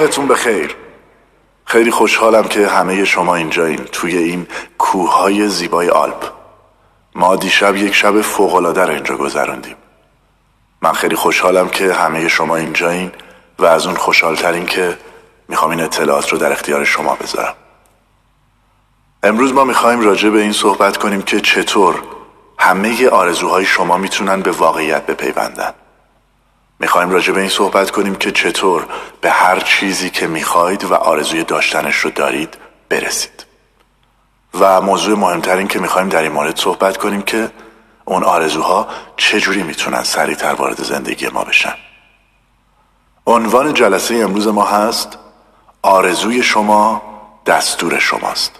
صبحتون بخیر. خیلی خوشحالم که همه شما اینجایین توی این کوههای زیبای آلپ. ما دیشب یک شب فوقالعاده رو اینجا گذراندیم من خیلی خوشحالم که همه شما اینجایین و از اون خوشحالترین که می‌خوام این اطلاعات رو در اختیار شما بذارم. امروز ما می‌خوایم راجع به این صحبت کنیم که چطور همه آرزوهای شما می‌تونن به واقعیت بپیوندن. می‌خوایم راجع به این صحبت کنیم که چطور به هر چیزی که می‌خواید و آرزوی داشتنش رو دارید برسید. و موضوع مهمترین که می‌خوایم در این مورد صحبت کنیم که اون آرزوها چجوری می‌تونن سریعتر وارد زندگی ما بشن. عنوان جلسه امروز ما هست آرزوی شما دستور شماست.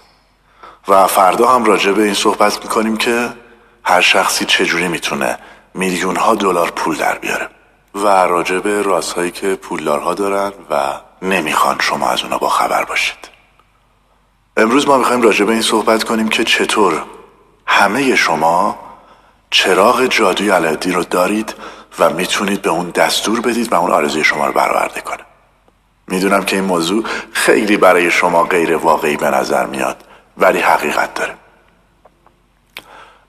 و فردا هم راجع به این صحبت می‌کنیم که هر شخصی چجوری می‌تونه میلیون ها دلار پول در بیاره. و راجع به رازهایی که پولدارها دارن و نمی‌خوان شما از اونا با خبر باشید. امروز ما می‌خوایم راجع به این صحبت کنیم که چطور همه شما چراغ جادوی علادی رو دارید و می‌تونید به اون دستور بدید و اون آرزوی شما رو برآورده کنه. می‌دونم که این موضوع خیلی برای شما غیر واقعی به نظر میاد ولی حقیقت داره.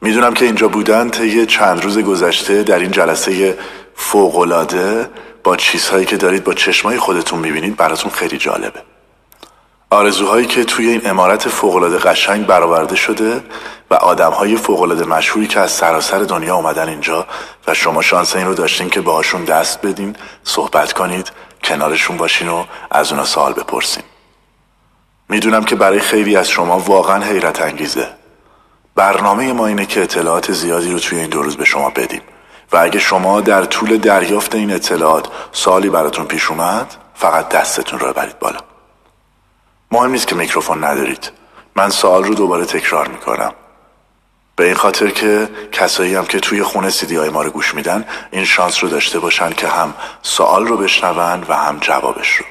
می‌دونم که اینجا بودن طی چند روز گذشته در این جلسه فوقالعاده با چیزهایی که دارید با چشمای خودتون می‌بینید براتون خیلی جالبه. آرزوهایی که توی این امارت فوقالعاده قشنگ برآورده شده و آدمهای فوقالعاده مشهوری که از سراسر دنیا اومدن اینجا و شما شانس این رو داشتین که باهاشون دست بدین صحبت کنید کنارشون باشین و از اونا سوال بپرسین. می‌دونم که برای خیلی از شما واقعا حیرت انگیزه. برنامه ما اینه که اطلاعات زیادی رو توی این دو روز به شما بدیم. و اگه شما در طول دریافت این اطلاعات سالی براتون پیش اومد فقط دستتون رو برید بالا. مهم نیست که میکروفون ندارید. من سوال رو دوباره تکرار می‌کنم. به این خاطر که کسایی هم که توی خونه سیدی های ما رو گوش میدن این شانس رو داشته باشن که هم سوال رو بشنون و هم جوابش رو.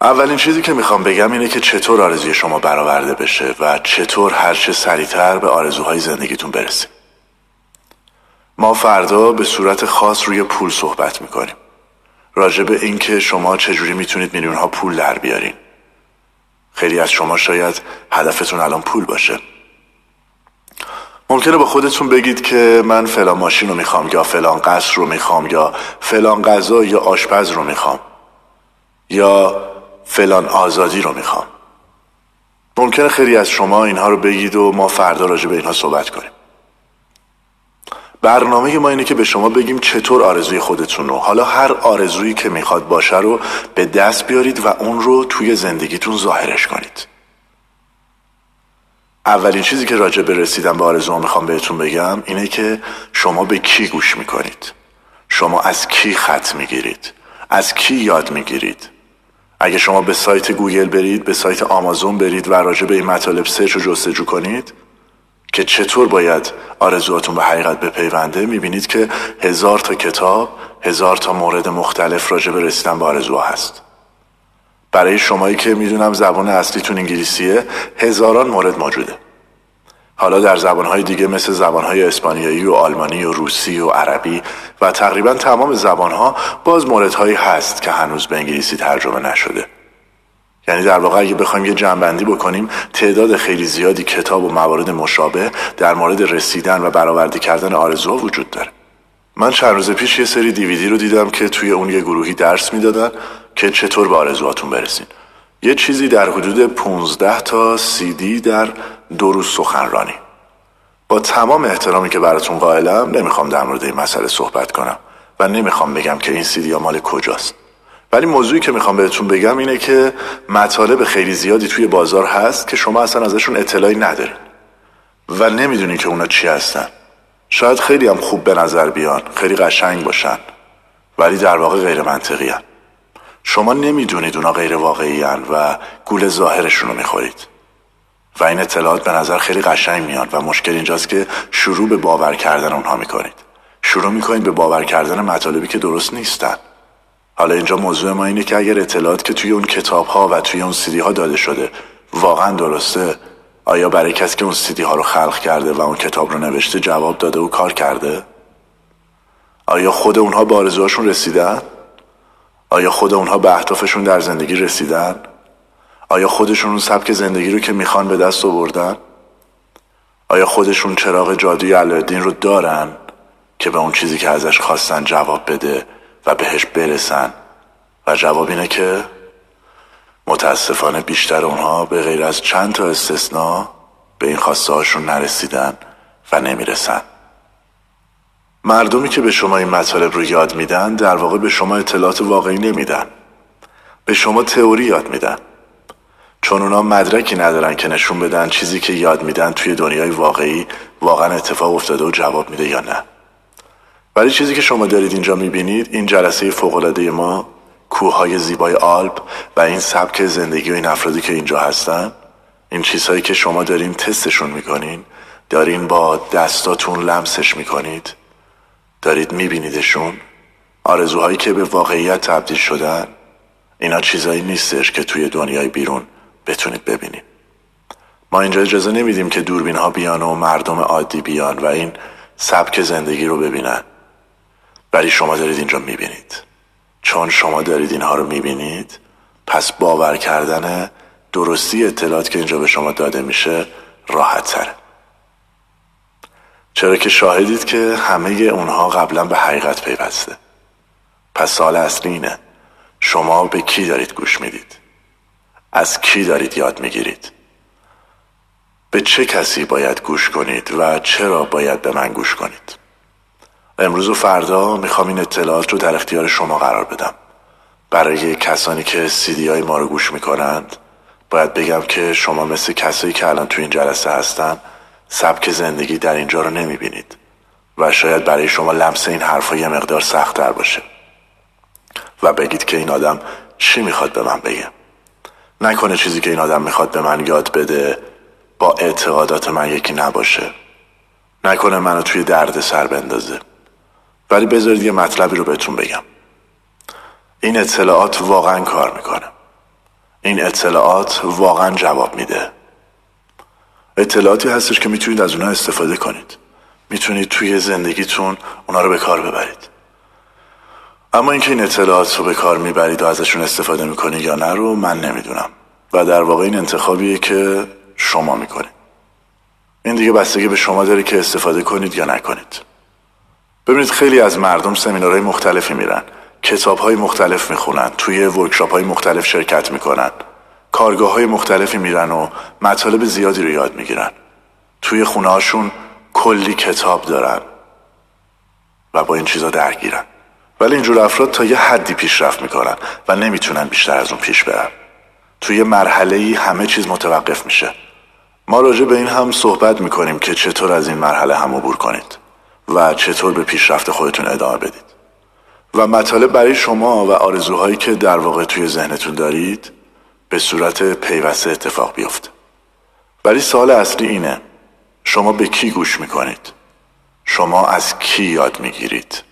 اولین چیزی که می‌خوام بگم اینه که چطور آرزوی شما برآورده بشه و چطور هرچه سریعتر به آرزوهای زندگیتون برسید ما فردا به صورت خاص روی پول صحبت می‌کنیم. راجع به اینکه شما چجوری می‌تونید میلیون ها پول در بیارین. خیلی از شما شاید هدفتون الان پول باشه. ممکنه با خودتون بگید که من فلان ماشین رو می‌خوام یا فلان قصر رو می‌خوام یا فلان غذا یا آشپز رو می‌خوام یا فلان آزادی رو می‌خوام. ممکنه خیلی از شما اینها رو بگید و ما فردا راجع به اینها صحبت کنیم. برنامه ما اینه که به شما بگیم چطور آرزوی خودتون رو حالا هر آرزویی که می‌خواد باشه رو به دست بیارید و اون رو توی زندگیتون ظاهرش کنید. اولین چیزی که راجع به رسیدن به آرزو می‌خوام بهتون بگم اینه که شما به کی گوش می‌کنید؟ شما از کی خط می‌گیرید؟ از کی یاد می‌گیرید؟ اگه شما به سایت گوگل برید به سایت آمازون برید و راجع به این مطالب search و جستجو کنید که چطور باید آرزوهاتون به حقیقت بپیونده می‌بینید که هزار تا کتاب هزار تا مورد مختلف راجع به رسیدن به آرزوها هست. برای شمایی که می‌دونم زبان اصلیتون انگلیسیه هزاران مورد موجوده. حالا در زبانهای دیگه مثل زبانهای اسپانیایی و آلمانی و روسی و عربی و تقریبا تمام زبانها باز موردهایی هست که هنوز به انگلیسی ترجمه نشده. یعنی در واقع اگه بخوایم یه جنبندی بکنیم تعداد خیلی زیادی کتاب و موارد مشابه در مورد رسیدن و برآورده کردن آرزوها وجود داره. من چند روز پیش یه سری دیویدی رو دیدم که توی اون یه گروهی درس می‌دادن که چطور به آرزوهاتون برسین. یه چیزی در حدود 15 تا دی در دو روز سخنرانی. با تمام احترامی که براتون قائلم نمی‌خوام در مورد این مسئله صحبت کنم و نمی‌خوام بگم که این سیدی مال کجاست. ولی موضوعی که می‌خوام بهتون بگم اینه که مطالب خیلی زیادی توی بازار هست که شما اصلا ازشون اطلاعی ندارین و نمی‌دونین که اونا چی هستن. شاید خیلی هم خوب به نظر بیان خیلی قشنگ باشن ولی در واقع غیر منطقی هن. شما نمی‌دونید اونا غیر واقعی هن و گول ظاهرشون رو می‌خورید. و این اطلاعات به نظر خیلی قشنگ میاد و مشکل اینجاست که شروع به باور کردن اونها می‌کنید. شروع می‌کنید به باور کردن مطالبی که درست نیستن. حالا اینجا موضوع ما اینه که اگر اطلاعات که توی اون کتاب ها و توی اون سیدی ها داده شده واقعا درسته آیا برای کسی که اون سیدی ها رو خلق کرده و اون کتاب رو نوشته جواب داده و کار کرده؟ آیا خود اونها به آرزوهاشون رسیدن؟ آیا خود اونها به اهدافشون در زندگی رسیدن؟ آیا خودشون اون سبک زندگی رو که می‌خوان به دست آوردن؟ آیا خودشون چراغ جادوی علایالدین رو دارن که به اون چیزی که ازش خواستن جواب بده و بهش برسن. و جواب اینه که متاسفانه بیشتر اونها به غیر از چند تا استثناء به این خواسته هاشون نرسیدن و نمی‌رسن. مردمی که به شما این مطالب رو یاد میدن در واقع به شما اطلاعات واقعی نمیدن. به شما تئوری یاد میدن. چون اونا مدرکی ندارن که نشون بدن چیزی که یاد میدن توی دنیای واقعی واقعا اتفاق افتاده و جواب میده یا نه. ولی چیزی که شما دارید اینجا می‌بینید این جلسه فوقالعاده ما کوههای زیبای آلپ و این سبک زندگی و این افرادی که اینجا هستن. این چیزهایی که شما دارین تستشون می‌کنین دارین با دستاتون لمسش می‌کنید. دارید میبینیدشون. آرزوهایی که به واقعیت تبدیل شدن. اینا چیزایی نیستش که توی دنیای بیرون بتونید ببینید. ما اینجا اجازه نمیدیم که دوربین ها بیان و مردم عادی بیان و این سبک زندگی رو ببینن. ولی شما دارید اینجا می‌بینید. چون شما دارید اینها رو می‌بینید پس باور کردن درستی اطلاعات که اینجا به شما داده میشه راحت تره چرا که شاهدید که همه اونها قبلا به حقیقت پیوسته. پس سال اصلی اینه. شما به کی دارید گوش می‌دید؟ از کی دارید یاد می‌گیرید؟ به چه کسی باید گوش کنید و چرا باید به من گوش کنید؟ امروز و فردا می‌خوام این اطلاعات رو در اختیار شما قرار بدم. برای کسانی که سیدی های ما رو گوش می‌کنند باید بگم که شما مثل کسایی که الان تو این جلسه هستن سبک زندگی در اینجا رو نمی‌بینید و شاید برای شما لمس این حرفا یه مقدار سختتر باشه. و بگید که این آدم چی می‌خواد به من بگه. نکنه چیزی که این آدم می‌خواد به من یاد بده با اعتقادات من یکی نباشه. نکنه منو توی درد سر بندازه. ولی بذارید یه مطلبی رو بهتون بگم. این اطلاعات واقعا کار می‌کنه. این اطلاعات واقعا جواب میده. اطلاعاتی هستش که می‌تونید از اونها استفاده کنید. می‌تونید توی زندگیتون اونا رو به کار ببرید. اما اینکه این اطلاعات رو به کار می‌برید و ازشون استفاده می‌کنید یا نه رو من نمی‌دونم. و در واقع این انتخابیه که شما می‌کنید. این دیگه بستگی به شما داره که استفاده کنید یا نکنید. ببینید خیلی از مردم سمینارهای مختلفی میرن. کتاب های مختلف می‌خونن. توی ورکشاپ های مختلف شرکت می‌کنن. کارگاه های مختلفی میرن و مطالب زیادی رو یاد می‌گیرن. توی خونه هاشون کلی کتاب دارن و با این چیزا درگیرن. ولی اینجور افراد تا یه حدی پیشرفت می‌کنن و نمی‌تونن بیشتر از اون پیش برن. توی مرحله ای همه چیز متوقف میشه. ما راجع به این هم صحبت می‌کنیم که چطور از این مرحله هم عبور کنید. و چطور به پیشرفت خودتون ادامه بدید. و مطالب برای شما و آرزوهایی که در واقع توی ذهنتون دارید به صورت پیوسته اتفاق بیفته. ولی سال اصلی اینه شما به کی گوش می‌کنید؟ شما از کی یاد می‌گیرید؟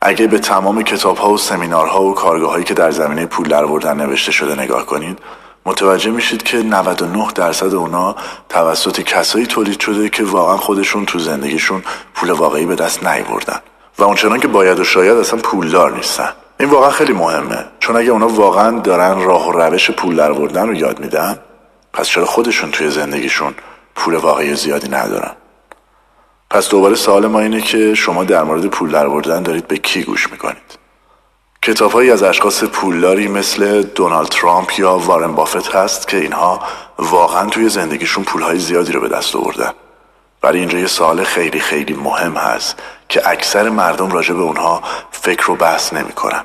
اگه به تمام کتاب ها و سمینارها و کارگاه هایی که در زمینه پول دروردن نوشته شده نگاه کنید متوجه میشید که 99 درصد اونا توسط کسایی تولید شده که واقعا خودشون تو زندگیشون پول واقعی به دست نیوردن و اونچنان که باید و شاید اصلا پولدار نیستن. این واقعا خیلی مهمه. چون اگه اونا واقعا دارن راه و روش پول دروردن رو یاد میدن پس چرا خودشون توی زندگیشون پول واقعی زیادی ندارن؟ پس دوباره سوال ما اینه که شما در مورد پول دروردن دارید به کی گوش می‌کنید؟ کتابهایی از اشخاص پولداری مثل دونالد ترامپ یا وارن بافت هست که اینها واقعا توی زندگیشون پولهای زیادی رو به دست آوردن. ولی اینجا یه سوال خیلی خیلی مهم هست که اکثر مردم راجع به اونها فکر و بحث نمی‌کنن.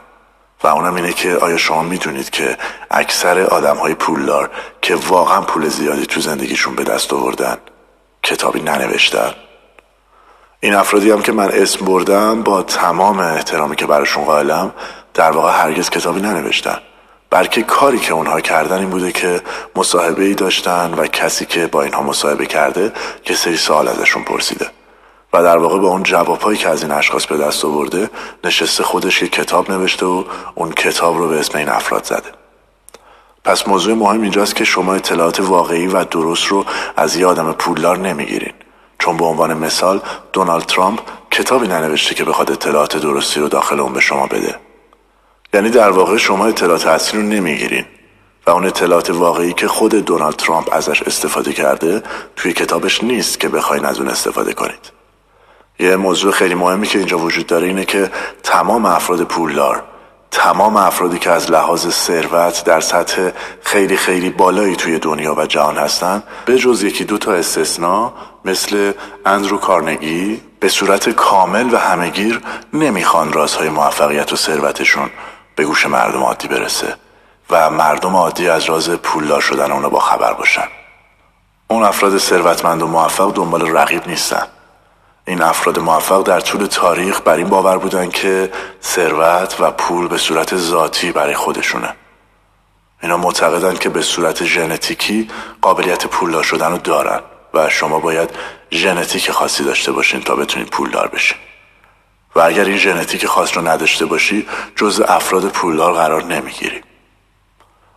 و اونم اینه که آیا شما می‌دونید که اکثر آدم های پولدار که واقعا پول زیادی تو زندگیشون به دست آوردن کتابی ننوشتن؟ این افرادی هم که من اسم بردم با تمام احترامی که براشون قائلم در واقع هرگز کتابی ننوشتن بلکه کاری که اونها کردن این بوده که مصاحبه ای داشتن و کسی که با اینها مصاحبه کرده که سری سوال ازشون پرسیده. و در واقع با اون جوابهایی که از این اشخاص به دست آورده نشسته خودش یک کتاب نوشته و اون کتاب رو به اسم این افراد زده. پس موضوع مهم اینجاست که شما اطلاعات واقعی و درست رو از یه آدم پولدار نمی‌گیرین. چون به عنوان مثال دونالد ترامپ کتابی ننوشته که بخواد اطلاعات درستی رو داخل اون به شما بده. یعنی در واقع شما اطلاعات اصلی رو نمی‌گیرین. و اون اطلاعات واقعی که خود دونالد ترامپ ازش استفاده کرده توی کتابش نیست که بخواین از اون استفاده کنید. یه موضوع خیلی مهمی که اینجا وجود داره اینه که تمام افراد پولدار تمام افرادی که از لحاظ ثروت در سطح خیلی خیلی بالایی توی دنیا و جهان هستن به جز یکی دو تا استثنا مثل اندرو کارنگی به صورت کامل و همهگیر نمی‌خوان رازهای موفقیت و ثروتشون به گوش مردم عادی برسه و مردم عادی از راز پولدار شدن اونو با خبر باشن. اون افراد ثروتمند و موفق دنبال رقیب نیستن. این افراد موفق در طول تاریخ بر این باور بودن که ثروت و پول به صورت ذاتی برای خودشونه. اینا معتقدن که به صورت ژنتیکی قابلیت پولدار شدن رو دارن و شما باید ژنتیک خاصی داشته باشین تا بتونید پولدار بشین. و اگر این ژنتیک خاص رو نداشته باشی جز افراد پولدار قرار نمی‌گیری.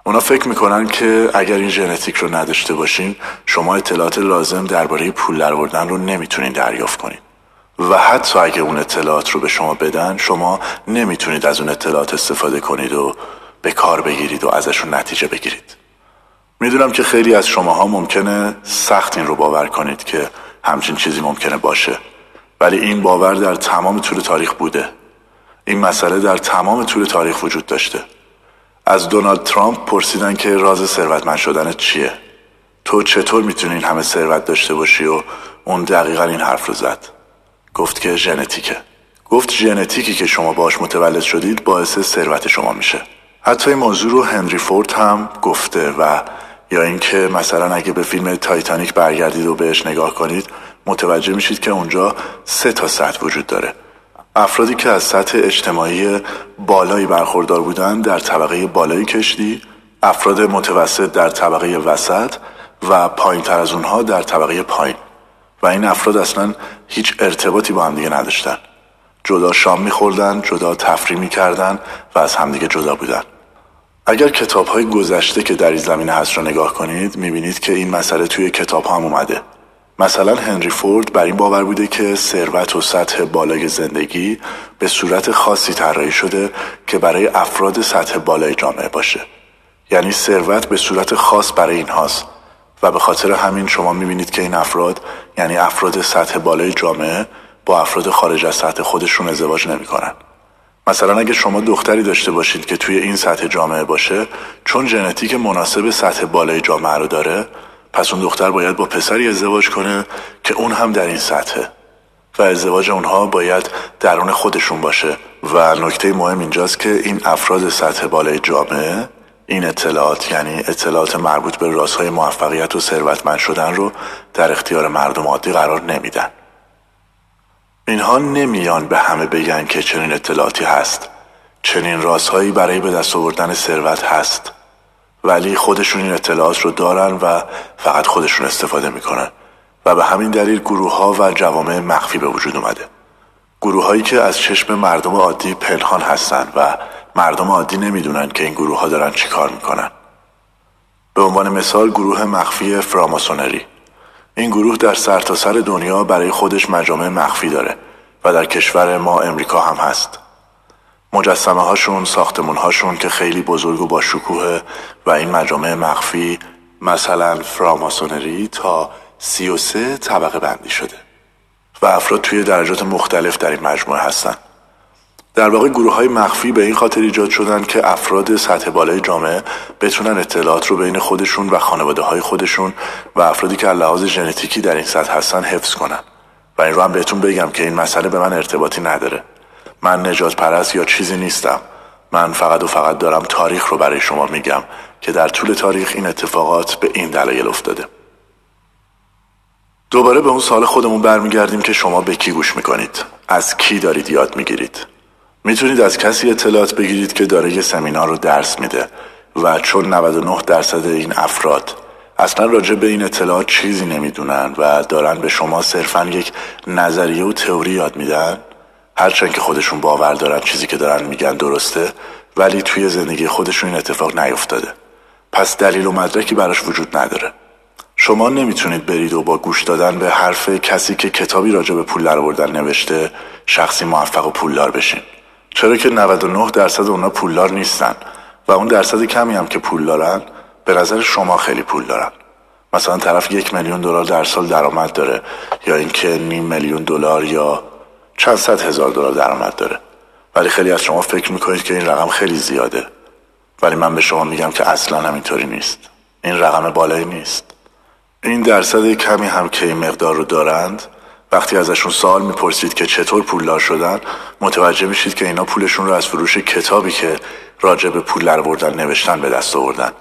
اونا فکر می‌کنن که اگر این ژنتیک رو نداشته باشین شما اطلاعات لازم درباره پول دروردن رو نمی‌تونین دریافت کنین. و حتی اگه اون اطلاعات رو به شما بدن شما نمی‌تونید از اون اطلاعات استفاده کنید و به کار بگیرید و ازشون نتیجه بگیرید. می‌دونم که خیلی از شماها ممکنه سخت این رو باور کنید که همچین چیزی ممکنه باشه. ولی این باور در تمام طول تاریخ بوده. این مسئله در تمام طول تاریخ وجود داشته. از دونالد ترامپ پرسیدن که راز ثروتمند شدن چیه. تو چطور می‌تونی این همه ثروت داشته باشی و اون دقیقا این حرف رو زد؟ گفت که ژنتیکه. گفت ژنتیکی که شما باش متولد شدید باعث ثروت شما میشه. حتی این موضوع رو هنری فورد هم گفته و یا اینکه مثلا اگه به فیلم تایتانیک برگردید و بهش نگاه کنید متوجه میشید که اونجا سه تا سطح وجود داره. افرادی که از سطح اجتماعی بالایی برخوردار بودند در طبقه بالایی کشتی افراد متوسط در طبقه وسط و پایین تر از اونها در طبقه پایین. و این افراد اصلا هیچ ارتباطی با همدیگه نداشتن. جدا شام میخوردن جدا تفریح می‌کردن و از همدیگه جدا بودن. اگر کتاب های گذشته که در این زمینه هست رو نگاه کنید می‌بینید که این مسئله توی کتاب هم اومده. مثلا هنری فورد بر این باور بوده که ثروت و سطح بالای زندگی به صورت خاصی طراحی شده که برای افراد سطح بالای جامعه باشه یعنی ثروت به صورت خاص برای اینهاست و به خاطر همین شما می‌بینید که این افراد یعنی افراد سطح بالای جامعه با افراد خارج از سطح خودشون ازدواج نمی‌کنن. مثلا اگه شما دختری داشته باشید که توی این سطح جامعه باشه چون ژنتیک مناسب سطح بالای جامعه رو داره پس اون دختر باید با پسری ازدواج کنه که اون هم در این سطحه. و ازدواج اونها باید درون خودشون باشه. و نکته مهم اینجاست که این افراد سطح بالای جامعه این اطلاعات یعنی اطلاعات مربوط به رازهای موفقیت و ثروتمند شدن رو در اختیار مردم عادی قرار نمیدن. اینها نمیان به همه بگن که چنین اطلاعاتی هست. چنین رازهایی برای به دست آوردن ثروت هست. ولی خودشون این اطلاعات رو دارن و فقط خودشون استفاده می‌کنن. و به همین دلیل گروه ها و جوامع مخفی به وجود اومده. گروه هایی که از چشم مردم عادی پنهان هستند و مردم عادی نمی‌دونن که این گروه ها دارن چی کار می‌کنن. به عنوان مثال گروه مخفی فراماسونری. این گروه در سرتاسر سر دنیا برای خودش مجامع مخفی داره و در کشور ما امریکا هم هست. مجسمه هاشون ساختمون هاشون که خیلی بزرگ و با شکوه و این مجامع مخفی مثلا فراماسونری تا سی و سه طبقه بندی شده و افراد توی درجات مختلف در این مجموعه هستن. در واقع گروه های مخفی به این خاطر ایجاد شدن که افراد سطح بالای جامعه بتونن اطلاعات رو بین خودشون و خانواده های خودشون و افرادی که لحاظ ژنتیکی در این سطح هستن حفظ کنن. و این رو هم بهتون بگم که این مسئله به من ارتباطی نداره. من نجات پرست یا چیزی نیستم. من فقط و فقط دارم تاریخ رو برای شما میگم که در طول تاریخ این اتفاقات به این دلایل افتاده. دوباره به اون سال خودمون برمیگردیم که شما به کی گوش می‌کنید؟ از کی دارید یاد می‌گیرید؟ می‌تونید از کسی اطلاعات بگیرید که داره یه سمینار رو درس میده و چون 99 درصد این افراد اصلا راجع به این اطلاعات چیزی نمی‌دونن و دارن به شما صرفا یک نظریه و تئوری یاد میدن هرچند که خودشون باور دارن چیزی که دارن میگن درسته ولی توی زندگی خودشون این اتفاق نیفتاده. پس دلیل و مدرکی براش وجود نداره. شما نمی‌تونید برید و با گوش دادن به حرف کسی که کتابی راجع به پول درآوردن نوشته شخصی موفق و پولدار بشین. چرا که 99 درصد اونا پولدار نیستن و اون درصد کمی هم که پول دارن به نظر شما خیلی پول دارن. مثلا طرف یک میلیون دلار در سال درآمد داره یا اینکه نیم میلیون دلار یا چند صد هزار دلار درآمد داره. ولی خیلی از شما فکر می‌کنید که این رقم خیلی زیاده. ولی من به شما میگم که اصلا همینطوری نیست. این رقم بالایی نیست. این درصد کمی هم که این مقدار رو دارند. وقتی ازشون سوال می‌پرسید که چطور پولدار شدن متوجه میشید که اینا پولشون رو از فروش کتابی که راجع به پول بردن نوشتن به دست آوردن.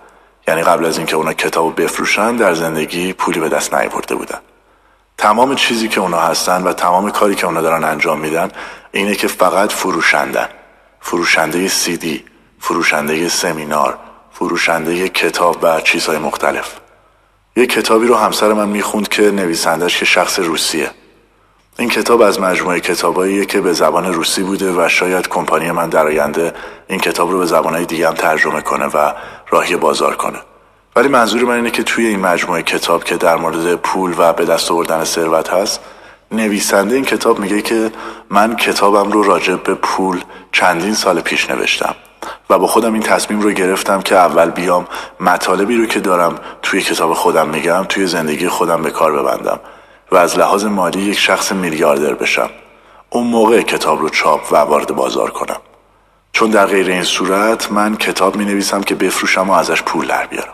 یعنی قبل از اینکه اونا کتاب بفروشن در زندگی پولی به دست نیاورده بودن. تمام چیزی که اونا هستن و تمام کاری که اونا دارن انجام میدن اینه که فقط فروشندن. فروشنده دی فروشنده سمینار فروشنده کتاب و چیزهای مختلف. یه کتابی رو همسر من می‌خوند که نویسندش که شخص روسیه. این کتاب از مجموعه کتاباییه که به زبان روسی بوده و شاید کمپانی من در آینده این کتاب رو به زبانهای دیگه هم ترجمه کنه و راهی بازار کنه. ولی منظور من اینه که توی این مجموعه کتاب که در مورد پول و به دست آوردن ثروت هست نویسنده این کتاب میگه که من کتابم رو راجع به پول چندین سال پیش نوشتم و با خودم این تصمیم رو گرفتم که اول بیام مطالبی رو که دارم توی کتاب خودم میگم توی زندگی خودم به کار ببندم و از لحاظ مالی یک شخص میلیاردر بشم. اون موقع کتاب رو چاپ و وارد بازار کنم. چون در غیر این صورت من کتاب می نویسم که بفروشم و ازش پول در بیارم.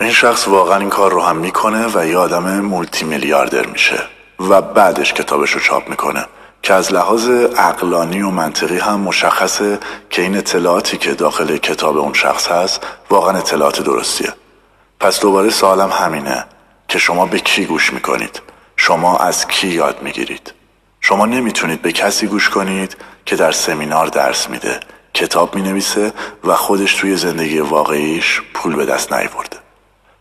این شخص واقعا این کار رو هم می‌کنه و یه آدم مولتی میلیاردر میشه و بعدش کتابش رو چاپ می‌کنه که از لحاظ اقلانی و منطقی هم مشخصه که این اطلاعاتی که داخل کتاب اون شخص هست واقعا اطلاعات درستیه. پس دوباره سوالم همینه که شما به کی گوش می‌کنید؟ شما از کی یاد می‌گیرید؟ شما نمی‌تونید به کسی گوش کنید که در سمینار درس میده کتاب می‌نویسه و خودش توی زندگی واقعیش پول به دست نیورده.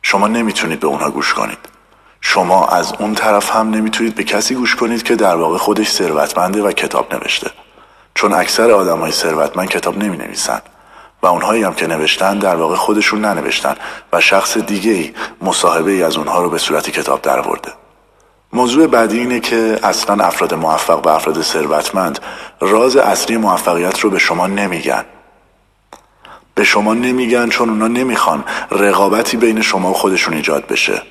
شما نمی‌تونید به اونها گوش کنید. شما از اون طرف هم نمی‌تونید به کسی گوش کنید که در واقع خودش ثروتمنده و کتاب نوشته. چون اکثر آدم های ثروتمند کتاب نمی نویسن و اونهایی هم که نوشتن در واقع خودشون ننوشتن و شخص دیگه ای مصاحبه ای از اونها رو به صورت کتاب درآورده. موضوع بعدی اینه که اصلا افراد موفق و افراد ثروتمند راز اصلی موفقیت رو به شما نمیگن. به شما نمیگن چون اونا نمی‌خوان رقابتی بین شما و خودشون ایجاد بشه.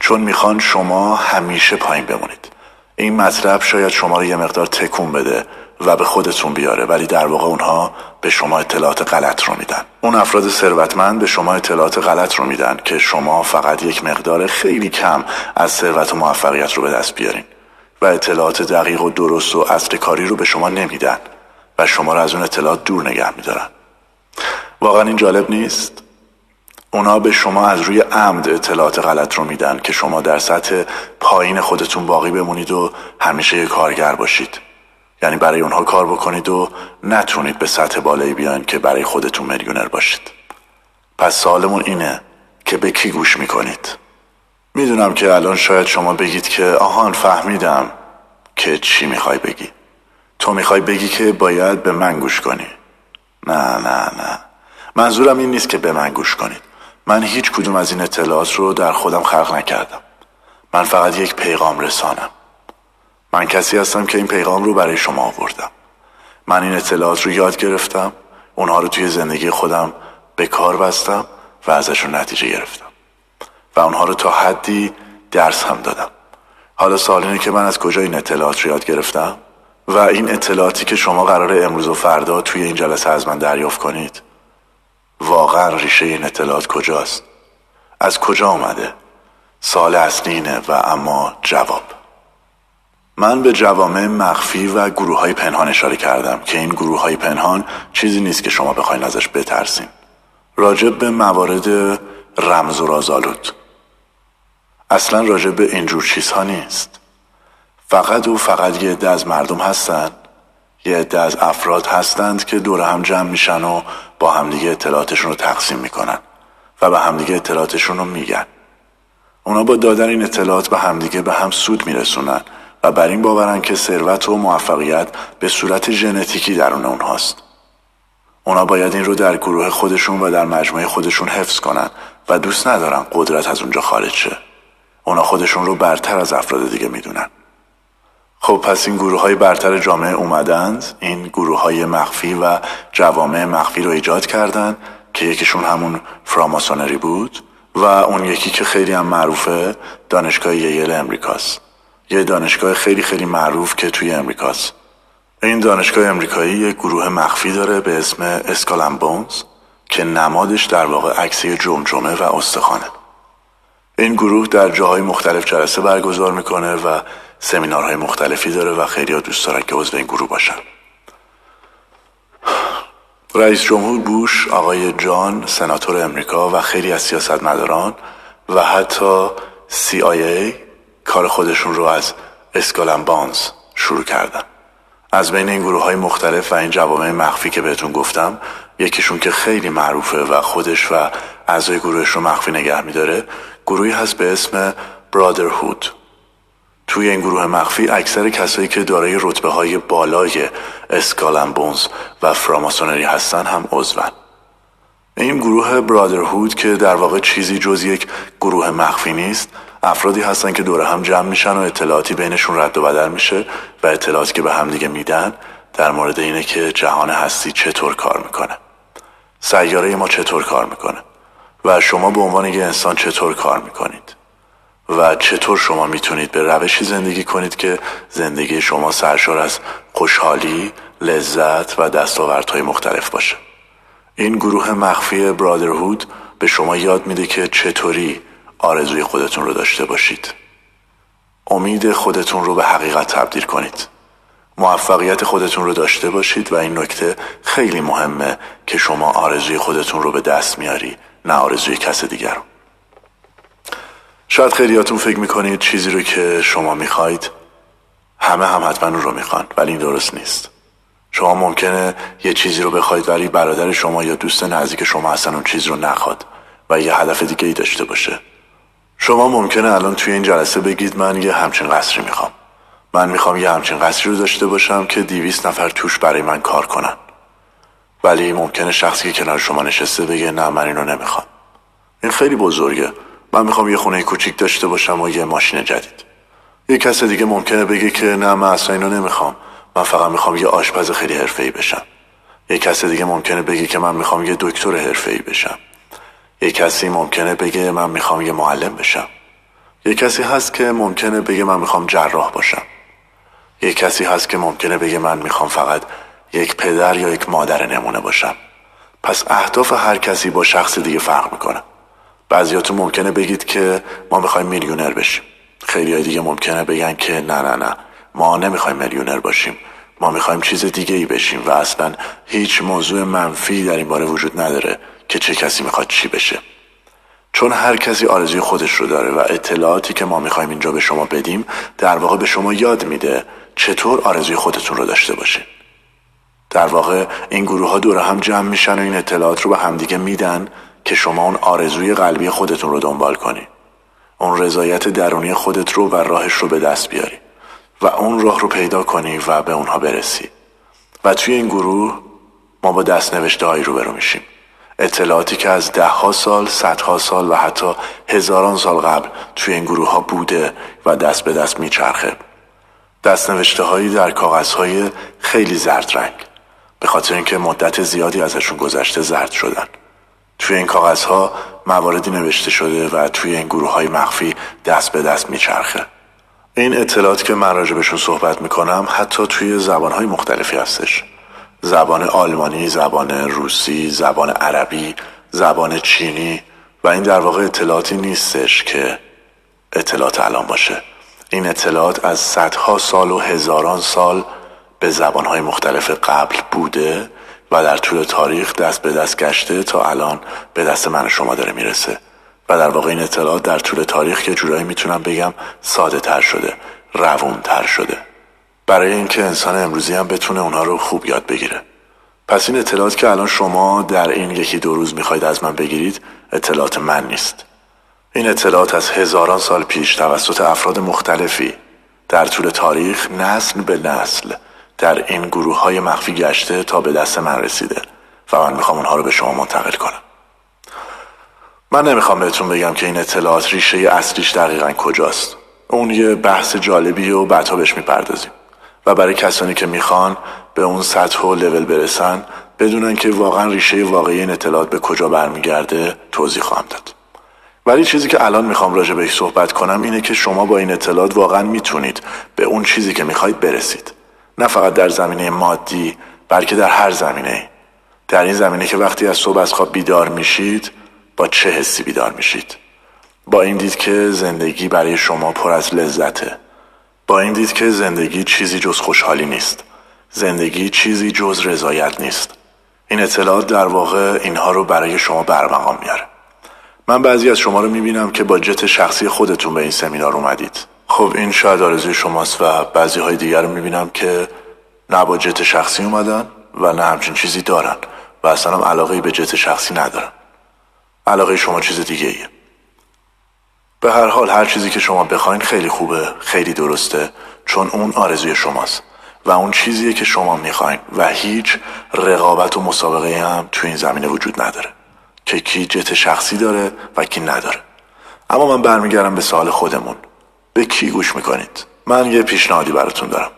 چون می‌خوان شما همیشه پایین بمونید. این مطلب شاید شما رو یه مقدار تکون بده و به خودتون بیاره ولی در واقع اونها به شما اطلاعات غلط رو میدن. اون افراد ثروتمند به شما اطلاعات غلط رو میدن که شما فقط یک مقدار خیلی کم از ثروت و موفقیت رو به دست بیارین و اطلاعات دقیق و درست و اصل کاری رو به شما نمیدن و شما رو از اون اطلاعات دور نگه میدارن. واقعا این جالب نیست. اونا به شما از روی عمد اطلاعات غلط رو میدن که شما در سطح پایین خودتون باقی بمونید و همیشه کارگر باشید. یعنی برای اونها کار بکنید و نتونید به سطح بالایی بیاین که برای خودتون میلیونر باشید. پس سالمون اینه که به کی گوش می‌کنید؟ می‌دونم که الان شاید شما بگید که آهان فهمیدم که چی می‌خوای بگی. تو می‌خوای بگی که باید به من گوش کنی. نه نه نه. منظورم این نیست که به من گوش کنید. من هیچ کدوم از این اطلاعات رو در خودم خلق نکردم. من فقط یک پیغام رسانم. من کسی هستم که این پیغام رو برای شما آوردم. من این اطلاعات رو یاد گرفتم. اونها رو توی زندگی خودم به کار بستم و ازشون نتیجه گرفتم. و اونها رو تا حدی درس هم دادم. حالا سوال اینه که من از کجا این اطلاعات رو یاد گرفتم؟ و این اطلاعاتی که شما قرار امروز و فردا توی این جلسه از من دریافت کنید واقعا ریشه این اطلاعات کجاست؟ از کجا آمده سال اصلی اینه و اما جواب. من به جوامع مخفی و گروه های پنهان اشاره کردم که این گروه های پنهان چیزی نیست که شما بخواین ازش بترسین. راجب به موارد رمز و رازآلود. اصلا راجب به اینجور چیزها نیست. فقط و فقط یه عده از مردم هستن یه عده از افراد هستند که دور هم جمع میشن و با همدیگه اطلاعاتشون رو تقسیم می‌کنن و به همدیگه اطلاعاتشون رو میگن اونا با دادن این اطلاعات به همدیگه به هم سود میرسونن و بر این باورن که ثروت و موفقیت به صورت ژنتیکی درون اونهاست. اونا باید این رو در گروه خودشون و در مجموعه خودشون حفظ کنن و دوست ندارن قدرت از اونجا خارج شه. اونا خودشون رو برتر از افراد دیگه می‌دونن. خب پس این گروه های برتر جامعه اومدند. این گروه های مخفی و جوامع مخفی رو ایجاد کردند که یکیشون همون فراماسونری بود و اون یکی که خیلی هم معروفه دانشگاه ییل امریکاست یه دانشگاه خیلی خیلی معروف که توی امریکاست این دانشگاه امریکایی یک گروه مخفی داره به اسم اسکالم بونز که نمادش در واقع عکسی جمجمه و استخوانه. این گروه در جاهای مختلف جلسه برگزار می‌کنه و سمینارهای مختلفی داره و خیلی ها دوست دارن که عضو این گروه باشن. رئیس جمهور بوش آقای جان سناتور امریکا و خیلی از سیاستمداران و حتی CIA کار خودشون رو از اسکالن بانز شروع کردن. از بین این گروه های مختلف و این جوامع مخفی که بهتون گفتم یکیشون که خیلی معروفه و خودش و اعضای گروهش رو مخفی نگه میداره گروهی هست به اسم برادرهود توی این گروه مخفی اکثر کسایی که دارای رتبه های بالای اسکالمبونز و فراماسونری هستن هم عضون. این گروه برادرهود که در واقع چیزی جز یک گروه مخفی نیست افرادی هستن که دور هم جمع میشن و اطلاعاتی بینشون رد و بدل میشه و اطلاعاتی که به هم دیگه میدن در مورد اینه که جهان هستی چطور کار می‌کنه. سیاره ما چطور کار می‌کنه و شما به عنوان یه انسان چطور کار می‌کنید. و چطور شما می‌تونید به روشی زندگی کنید که زندگی شما سرشار از خوشحالی، لذت و دستاوردهای مختلف باشه؟ این گروه مخفی برادرهود به شما یاد میده که چطوری آرزوی خودتون رو داشته باشید. امید خودتون رو به حقیقت تبدیل کنید. موفقیت خودتون رو داشته باشید و این نکته خیلی مهمه که شما آرزوی خودتون رو به دست میاری نه آرزوی کس دیگر رو. شاید خیلیاتون فکر می‌کنید چیزی رو که شما می‌خواید همه هم حتما اون رو می‌خوان ولی این درست نیست. شما ممکنه یه چیزی رو بخواید ولی برادر شما یا دوست نزدیک شما اصلا اون چیز رو نخواد و یه هدف دیگه ای داشته باشه. شما ممکنه الان توی این جلسه بگید من یه همچین قصری می‌خوام. من می‌خوام یه همچین قصری رو داشته باشم که دیویست نفر توش برای من کار کنن. ولی ممکنه شخصی که کنار شما نشسته بگه نه من اینو نمی‌خوام. این خیلی بزرگه. من می‌خوام یه خونه کوچیک داشته باشم و یه ماشین جدید. یه کس دیگه ممکنه بگه که نه من اصلا اینو نمی‌خوام. من فقط می‌خوام یه آشپز خیلی حرفه‌ای بشم. یه کس دیگه ممکنه بگه که من می‌خوام یه دکتر حرفه‌ای بشم. یه کسی ممکنه بگه من می‌خوام یه معلم بشم. یه کسی هست که ممکنه بگه من می‌خوام جراح باشم. یه کسی هست که ممکنه بگه من می‌خوام فقط یک پدر یا یک مادر نمونه باشم. پس اهداف هر کسی با شخص دیگه فرق می‌کنه. بعضیاتون ممکنه بگید که ما می‌خوایم میلیونر بشیم. خیلی های دیگه ممکنه بگن که نه نه نه. ما نمی‌خوایم میلیونر باشیم. ما می‌خوایم چیز دیگه ای بشیم و اصلا هیچ موضوع منفی در این باره وجود نداره که چه کسی می‌خواد چی بشه. چون هر کسی آرزوی خودش رو داره و اطلاعاتی که ما می‌خوایم اینجا به شما بدیم در واقع به شما یاد میده چطور آرزوی خودتون رو داشته باشین. در واقع این گروه ها دور هم جمع میشن و این اطلاعات رو به همدیگه میدن که شما اون آرزوی قلبی خودتون رو دنبال کنی. اون رضایت درونی خودت رو و راهش رو به دست بیاری. و اون راه رو پیدا کنی و به اونها برسی. و توی این گروه ما با دست نوشته هایی رو میشیم. اطلاعاتی که از دهها سال، صدها سال و حتی هزاران سال قبل توی این گروه ها بوده و دست به دست میچرخه. دست نوشته هایی در کاغذ های خیلی زرد رنگ. به خاطر اینکه مدت زیادی ازشون گذشته زرد شدن. توی این کاغذ ها مواردی نوشته شده و توی این گروه های مخفی دست به دست میچرخه. این اطلاعاتی که من راجبشون صحبت می‌کنم حتی توی زبان های مختلفی هستش. زبان آلمانی، زبان روسی، زبان عربی، زبان چینی و این در واقع اطلاعاتی نیستش که اطلاعات الان باشه. این اطلاعات از صدها سال و هزاران سال به زبانهای مختلف قبل بوده و در طول تاریخ دست به دست گشته تا الان به دست من شما داره می‌رسه. و در واقع این اطلاعات در طول تاریخ که جورایی می‌تونم بگم ساده تر شده روون تر شده. برای اینکه انسان امروزی هم بتونه اونها رو خوب یاد بگیره. پس این اطلاعات که الان شما در این یکی دو روز می‌خواید از من بگیرید اطلاعات من نیست. این اطلاعات از هزاران سال پیش توسط افراد مختلفی در طول تاریخ نسل به نسل در این گروه های مخفی گشته تا به دست من رسیده و من می‌خوام اونها رو به شما منتقل کنم. من نمی‌خوام بهتون بگم که این اطلاعات ریشه اصلیش دقیقا کجاست. اون یه بحث جالبیه و بعدها بهش می‌پردازیم. و برای کسانی که می‌خوان به اون سطح و لول برسن بدونن که واقعا ریشه واقعی این اطلاعات به کجا برمیگرده توضیح خواهم داد. ولی چیزی که الان می‌خوام راجع بهش صحبت کنم اینه که شما با این اطلاعات واقعا می‌تونید به اون چیزی که می‌خواید برسید. نه فقط در زمینه مادی بلکه در هر زمینه. در این زمینه که وقتی از صبح از خواب بیدار میشید با چه حسی بیدار میشید؟ با این دید که زندگی برای شما پر از لذته. با این دید که زندگی چیزی جز خوشحالی نیست. زندگی چیزی جز رضایت نیست. این اطلاعات در واقع اینها رو برای شما برمقام میاره. من بعضی از شما رو می‌بینم که با جت شخصی خودتون به این سمینار اومدید. خب این شاید آرزوی شماست و بعضی های دیگر رو می‌بینم که نه با جت شخصی اومدن و نه همچین چیزی دارن و اصلا هم علاقه به جت شخصی ندارن. علاقه شما چیز دیگه ایه به هر حال هر چیزی که شما بخواین خیلی خوبه خیلی درسته چون اون آرزوی شماست و اون چیزیه که شما می‌خواین و هیچ رقابت و مسابقه هم تو این زمینه وجود نداره که کی جت شخصی داره و کی نداره. اما من برمیگردم به سوال خودمون. به کی گوش می‌کنید؟ من یه پیشنهادی براتون دارم.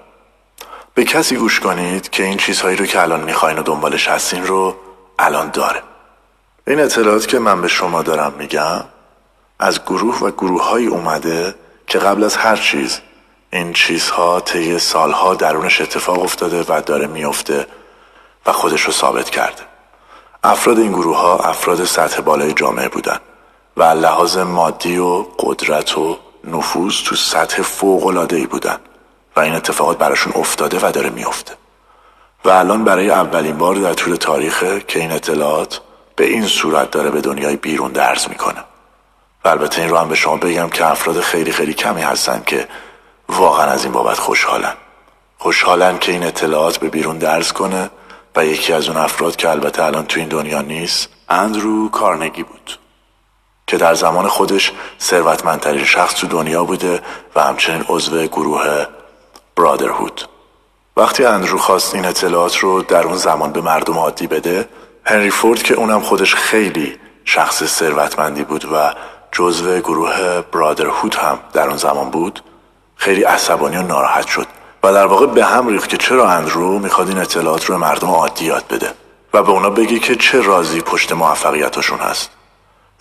به کسی گوش کنید که این چیزهایی رو که الان می‌خواین و دنبالش هستین رو الان داره. این اطلاعات که من به شما دارم میگم از گروه و گروه های اومده که قبل از هر چیز این چیزها طی سالها درونش اتفاق افتاده و داره میفته و خودش رو ثابت کرده. افراد این گروه ها افراد سطح بالای جامعه بودن و لحاظ مادی و قدرت و نفوذ تو سطح فوق العاده ای بودن و این اتفاقات براشون افتاده و داره میفته و الان برای اولین بار در طول تاریخه که این اطلاعات به این صورت داره به دنیای بیرون درز می‌کنه. و البته این رو هم به شما بگم که افراد خیلی خیلی کمی هستن که واقعا از این بابت خوشحالن. خوشحالن که این اطلاعات به بیرون درز کنه و یکی از اون افراد که البته الان تو این دنیا نیست اندرو کارنگی بود. که در زمان خودش ثروتمندترین شخص تو دنیا بوده و همچنین عضو گروه برادرهود وقتی اندرو خواست این اطلاعات رو در اون زمان به مردم عادی بده هنری فورد که اونم خودش خیلی شخص ثروتمندی بود و جزو گروه برادرهود هم در اون زمان بود خیلی عصبانی و ناراحت شد و در واقع به هم ریخت که چرا اندرو می‌خواد این اطلاعات رو مردم عادی یاد بده و به اونا بگی که چه رازی پشت موفقیتاشون هست.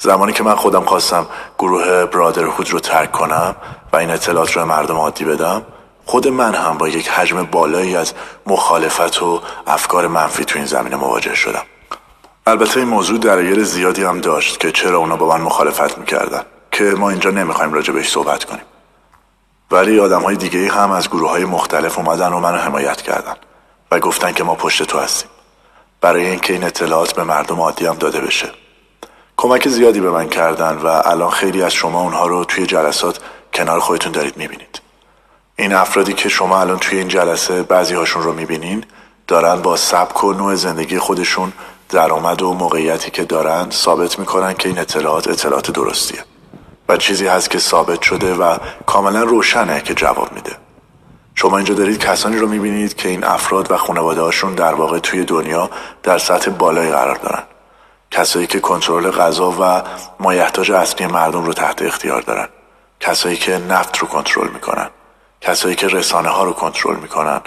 زمانی که من خودم خواستم گروه برادرهود رو ترک کنم و این اطلاعات رو مردم عادی بدم خود من هم با یک حجم بالایی از مخالفت و افکار منفی تو این زمینه مواجه شدم. البته این موضوع درگیر زیادی هم داشت که چرا اونا با من مخالفت می‌کردن که ما اینجا نمی‌خوایم راجع بهش صحبت کنیم. ولی آدم های دیگه هم از گروه های مختلف اومدن و منو حمایت کردن و گفتن که ما پشت تو هستیم. برای اینکه این اطلاعات به مردم عادی هم داده بشه. کمک زیادی به من کردن و الان خیلی از شما اونها رو توی جلسات کنار خودتون دارید می‌بینید. این افرادی که شما الان توی این جلسه بعضی هاشون رو می‌بینین دارن با سبک و نوع زندگی خودشون درآمد و موقعیتی که دارن ثابت می‌کنن که این اطلاعات اطلاعات درستیه. و چیزی هست که ثابت شده و کاملا روشنه که جواب میده. شما اینجا دارید کسانی رو می‌بینید که این افراد و خانواده هاشون در واقع توی دنیا در سطح بالایی قرار دارن. کسایی که کنترل غذا و مایحتاج اصلی مردم رو تحت اختیار دارن. کسایی که نفت رو کنترل می‌کنن. کسایی که رسانه ها رو کنترل می‌کنن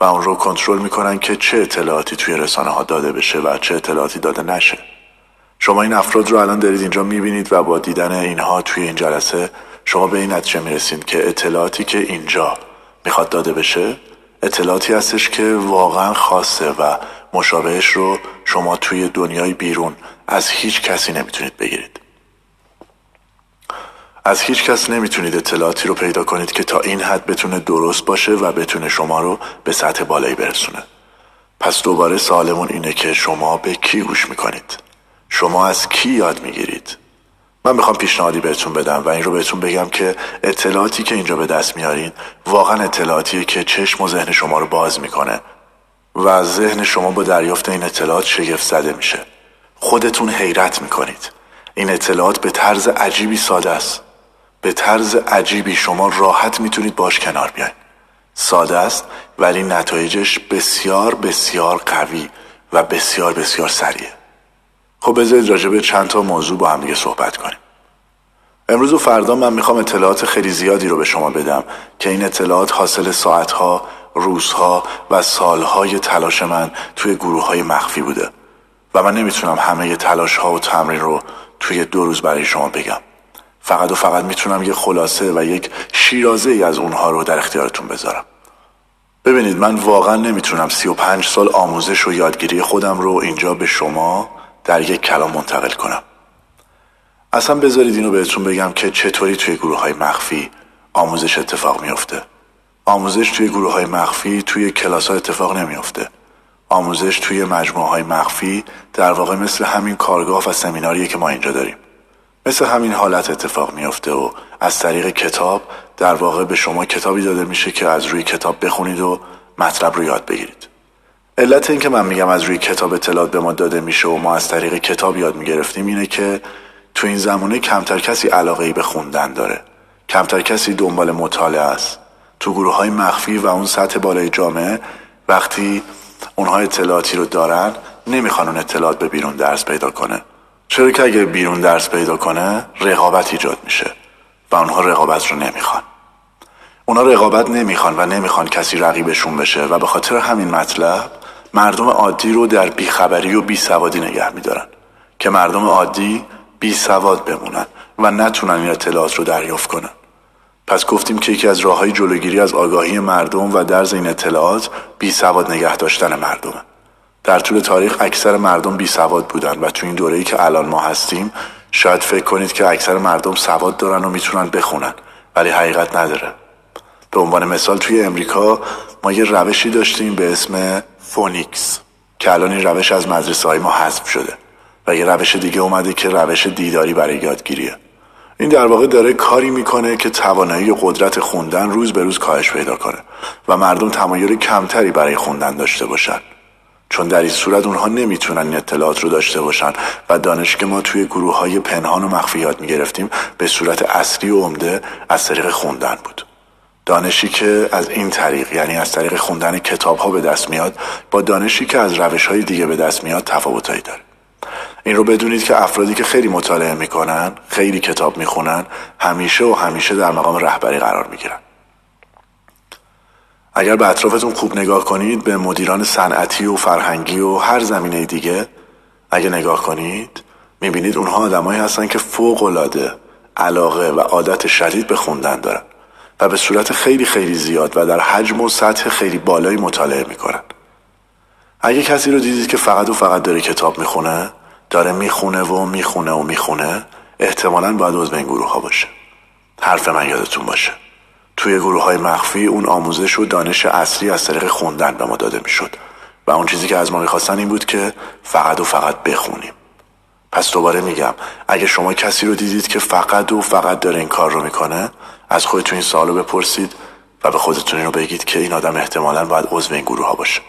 و اون رو کنترل می‌کنن که چه اطلاعاتی توی رسانه ها داده بشه و چه اطلاعاتی داده نشه. شما این افراد رو الان دارید اینجا می‌بینید و با دیدن اینها توی این جلسه شما به این نتیجه می‌رسید که اطلاعاتی که اینجا می‌خواد داده بشه اطلاعاتی هستش که واقعا خاصه و مشابهش رو شما توی دنیای بیرون از هیچ کسی نمی‌تونید بگیرید. از هیچ کس نمی‌تونید اطلاعاتی رو پیدا کنید که تا این حد بتونه درست باشه و بتونه شما رو به سطح بالایی برسونه. پس دوباره سالمون اینه که شما به کی گوش می‌کنید؟ شما از کی یاد می‌گیرید؟ من می‌خوام پیشنهادی بهتون بدم و این رو بهتون بگم که اطلاعاتی که اینجا به دست میارین واقعا اطلاعاتیه که چشم و ذهن شما رو باز می‌کنه و ذهن شما با دریافت این اطلاعات شگفت زده میشه. خودتون حیرت می‌کنید. این اطلاعات به طرز عجیبی ساده است. به طرز عجیبی شما راحت می‌تونید باش کنار بیاین. ساده است ولی نتایجش بسیار بسیار قوی و بسیار بسیار سریعه. خب بذارید راجع به چند تا موضوع با هم دیگه صحبت کنیم. امروز و فردا من می‌خوام اطلاعات خیلی زیادی رو به شما بدم که این اطلاعات حاصل ساعتها، روزها و سالهای تلاش من توی گروه های مخفی بوده و من نمی‌تونم همه تلاش ها و تمرین رو توی دو روز برای شما بگم. فقط و فقط می‌تونم یه خلاصه و یک شیرازه ای از اونها رو در اختیارتون بذارم. ببینید من واقعا نمی‌تونم سی و پنج سال آموزش و یادگیری خودم رو اینجا به شما در یک کلام منتقل کنم. اصلا بذارید اینو بهتون بگم که چطوری توی گروه های مخفی آموزش اتفاق میافته. آموزش توی گروه های مخفی توی کلاس ها اتفاق نمیافته. آموزش توی مجموعه های مخفی در واقع مثل همین کارگاه و سمیناریه که ما اینجا داریم. مثل همین حالت اتفاق میافته و از طریق کتاب در واقع به شما کتابی داده میشه که از روی کتاب بخونید و مطلب رو یاد بگیرید. علت این که من میگم از روی کتاب اطلاعات به ما داده میشه و ما از طریق کتاب یاد می‌گرفتیم اینه که تو این زمانه کمتر کسی علاقه ای به خوندن داره. کمتر کسی دنبال مطالعه است. تو گروه های مخفی و اون سطح بالای جامعه وقتی اونها اطلاعاتی رو دارن نمی‌خوان اون اطلاعات به بیرون درس پیدا کنه. چرا که اگه بیرون درس پیدا کنه رقابت ایجاد میشه و اونها رقابت رو نمی‌خوان. اونا رقابت نمی‌خوان و نمی‌خوان کسی رقیبشون بشه و به خاطر همین مطلب مردم عادی رو در بیخبری و بیسوادی نگه میدارن که مردم عادی بی سواد بمونن و نتونن این اطلاعات رو دریافت کنن. پس گفتیم که یکی از راه های جلوگیری از آگاهی مردم و درز این اطلاعات بی سواد نگه داشتن مردمه. در طول تاریخ اکثر مردم بی سواد بودن و تو این دوره‌ای که الان ما هستیم شاید فکر کنید که اکثر مردم سواد دارن و می‌تونن بخونن ولی حقیقت نداره. به عنوان مثال توی امریکا ما یه روشی داشتیم به اسم phonics که الان این روش از مدرسه های ما حذف شده و یه روش دیگه اومده که روش دیداری برای یادگیریه. این در واقع داره کاری می‌کنه که توانایی و قدرت خوندن روز به روز کاهش پیدا کنه و مردم تمایل کمتری برای خوندن داشته باشن. چون در این صورت اونها نمی‌تونن این اطلاعات رو داشته باشن و دانش که ما توی گروه های پنهان و مخفی یاد می‌گرفتیم به صورت اصلی و عمده از طریق خوندن بود. دانشی که از این طریق یعنی از طریق خوندن کتاب ها به دست میاد با دانشی که از روش های دیگه به دست میاد تفاوتایی داره. این رو بدونید که افرادی که خیلی مطالعه می‌کنن خیلی کتاب می‌خونن همیشه و همیشه در مقام رهبری قرار می‌گیرن. اگر به اطرافتون خوب نگاه کنید به مدیران صنعتی و فرهنگی و هر زمینه دیگه اگه نگاه کنید می‌بینید اونها آدمایی هستن که فوق العاده علاقه و عادت شدید به خوندن دارن. و به صورت خیلی خیلی زیاد و در حجم و سطح خیلی بالایی مطالعه می‌کنن. اگه کسی رو دیدید که فقط و فقط داره کتاب می‌خونه داره می‌خونه و می‌خونه و می‌خونه احتمالا باید عضو این گروه ها باشه. حرف من یادتون باشه. توی گروه های مخفی اون آموزش و دانش اصلی از طریق خوندن به ما داده می‌شد. و اون چیزی که از ما می‌خواستن این بود که فقط و فقط بخونیم. پس دوباره میگم اگه شما کسی رو دیدید که فقط و فقط داره این کار رو می‌کنه از خودتون این سوالو بپرسید و به خودتون رو بگید که این آدم احتمالا باید عضو این گروه ها باشه.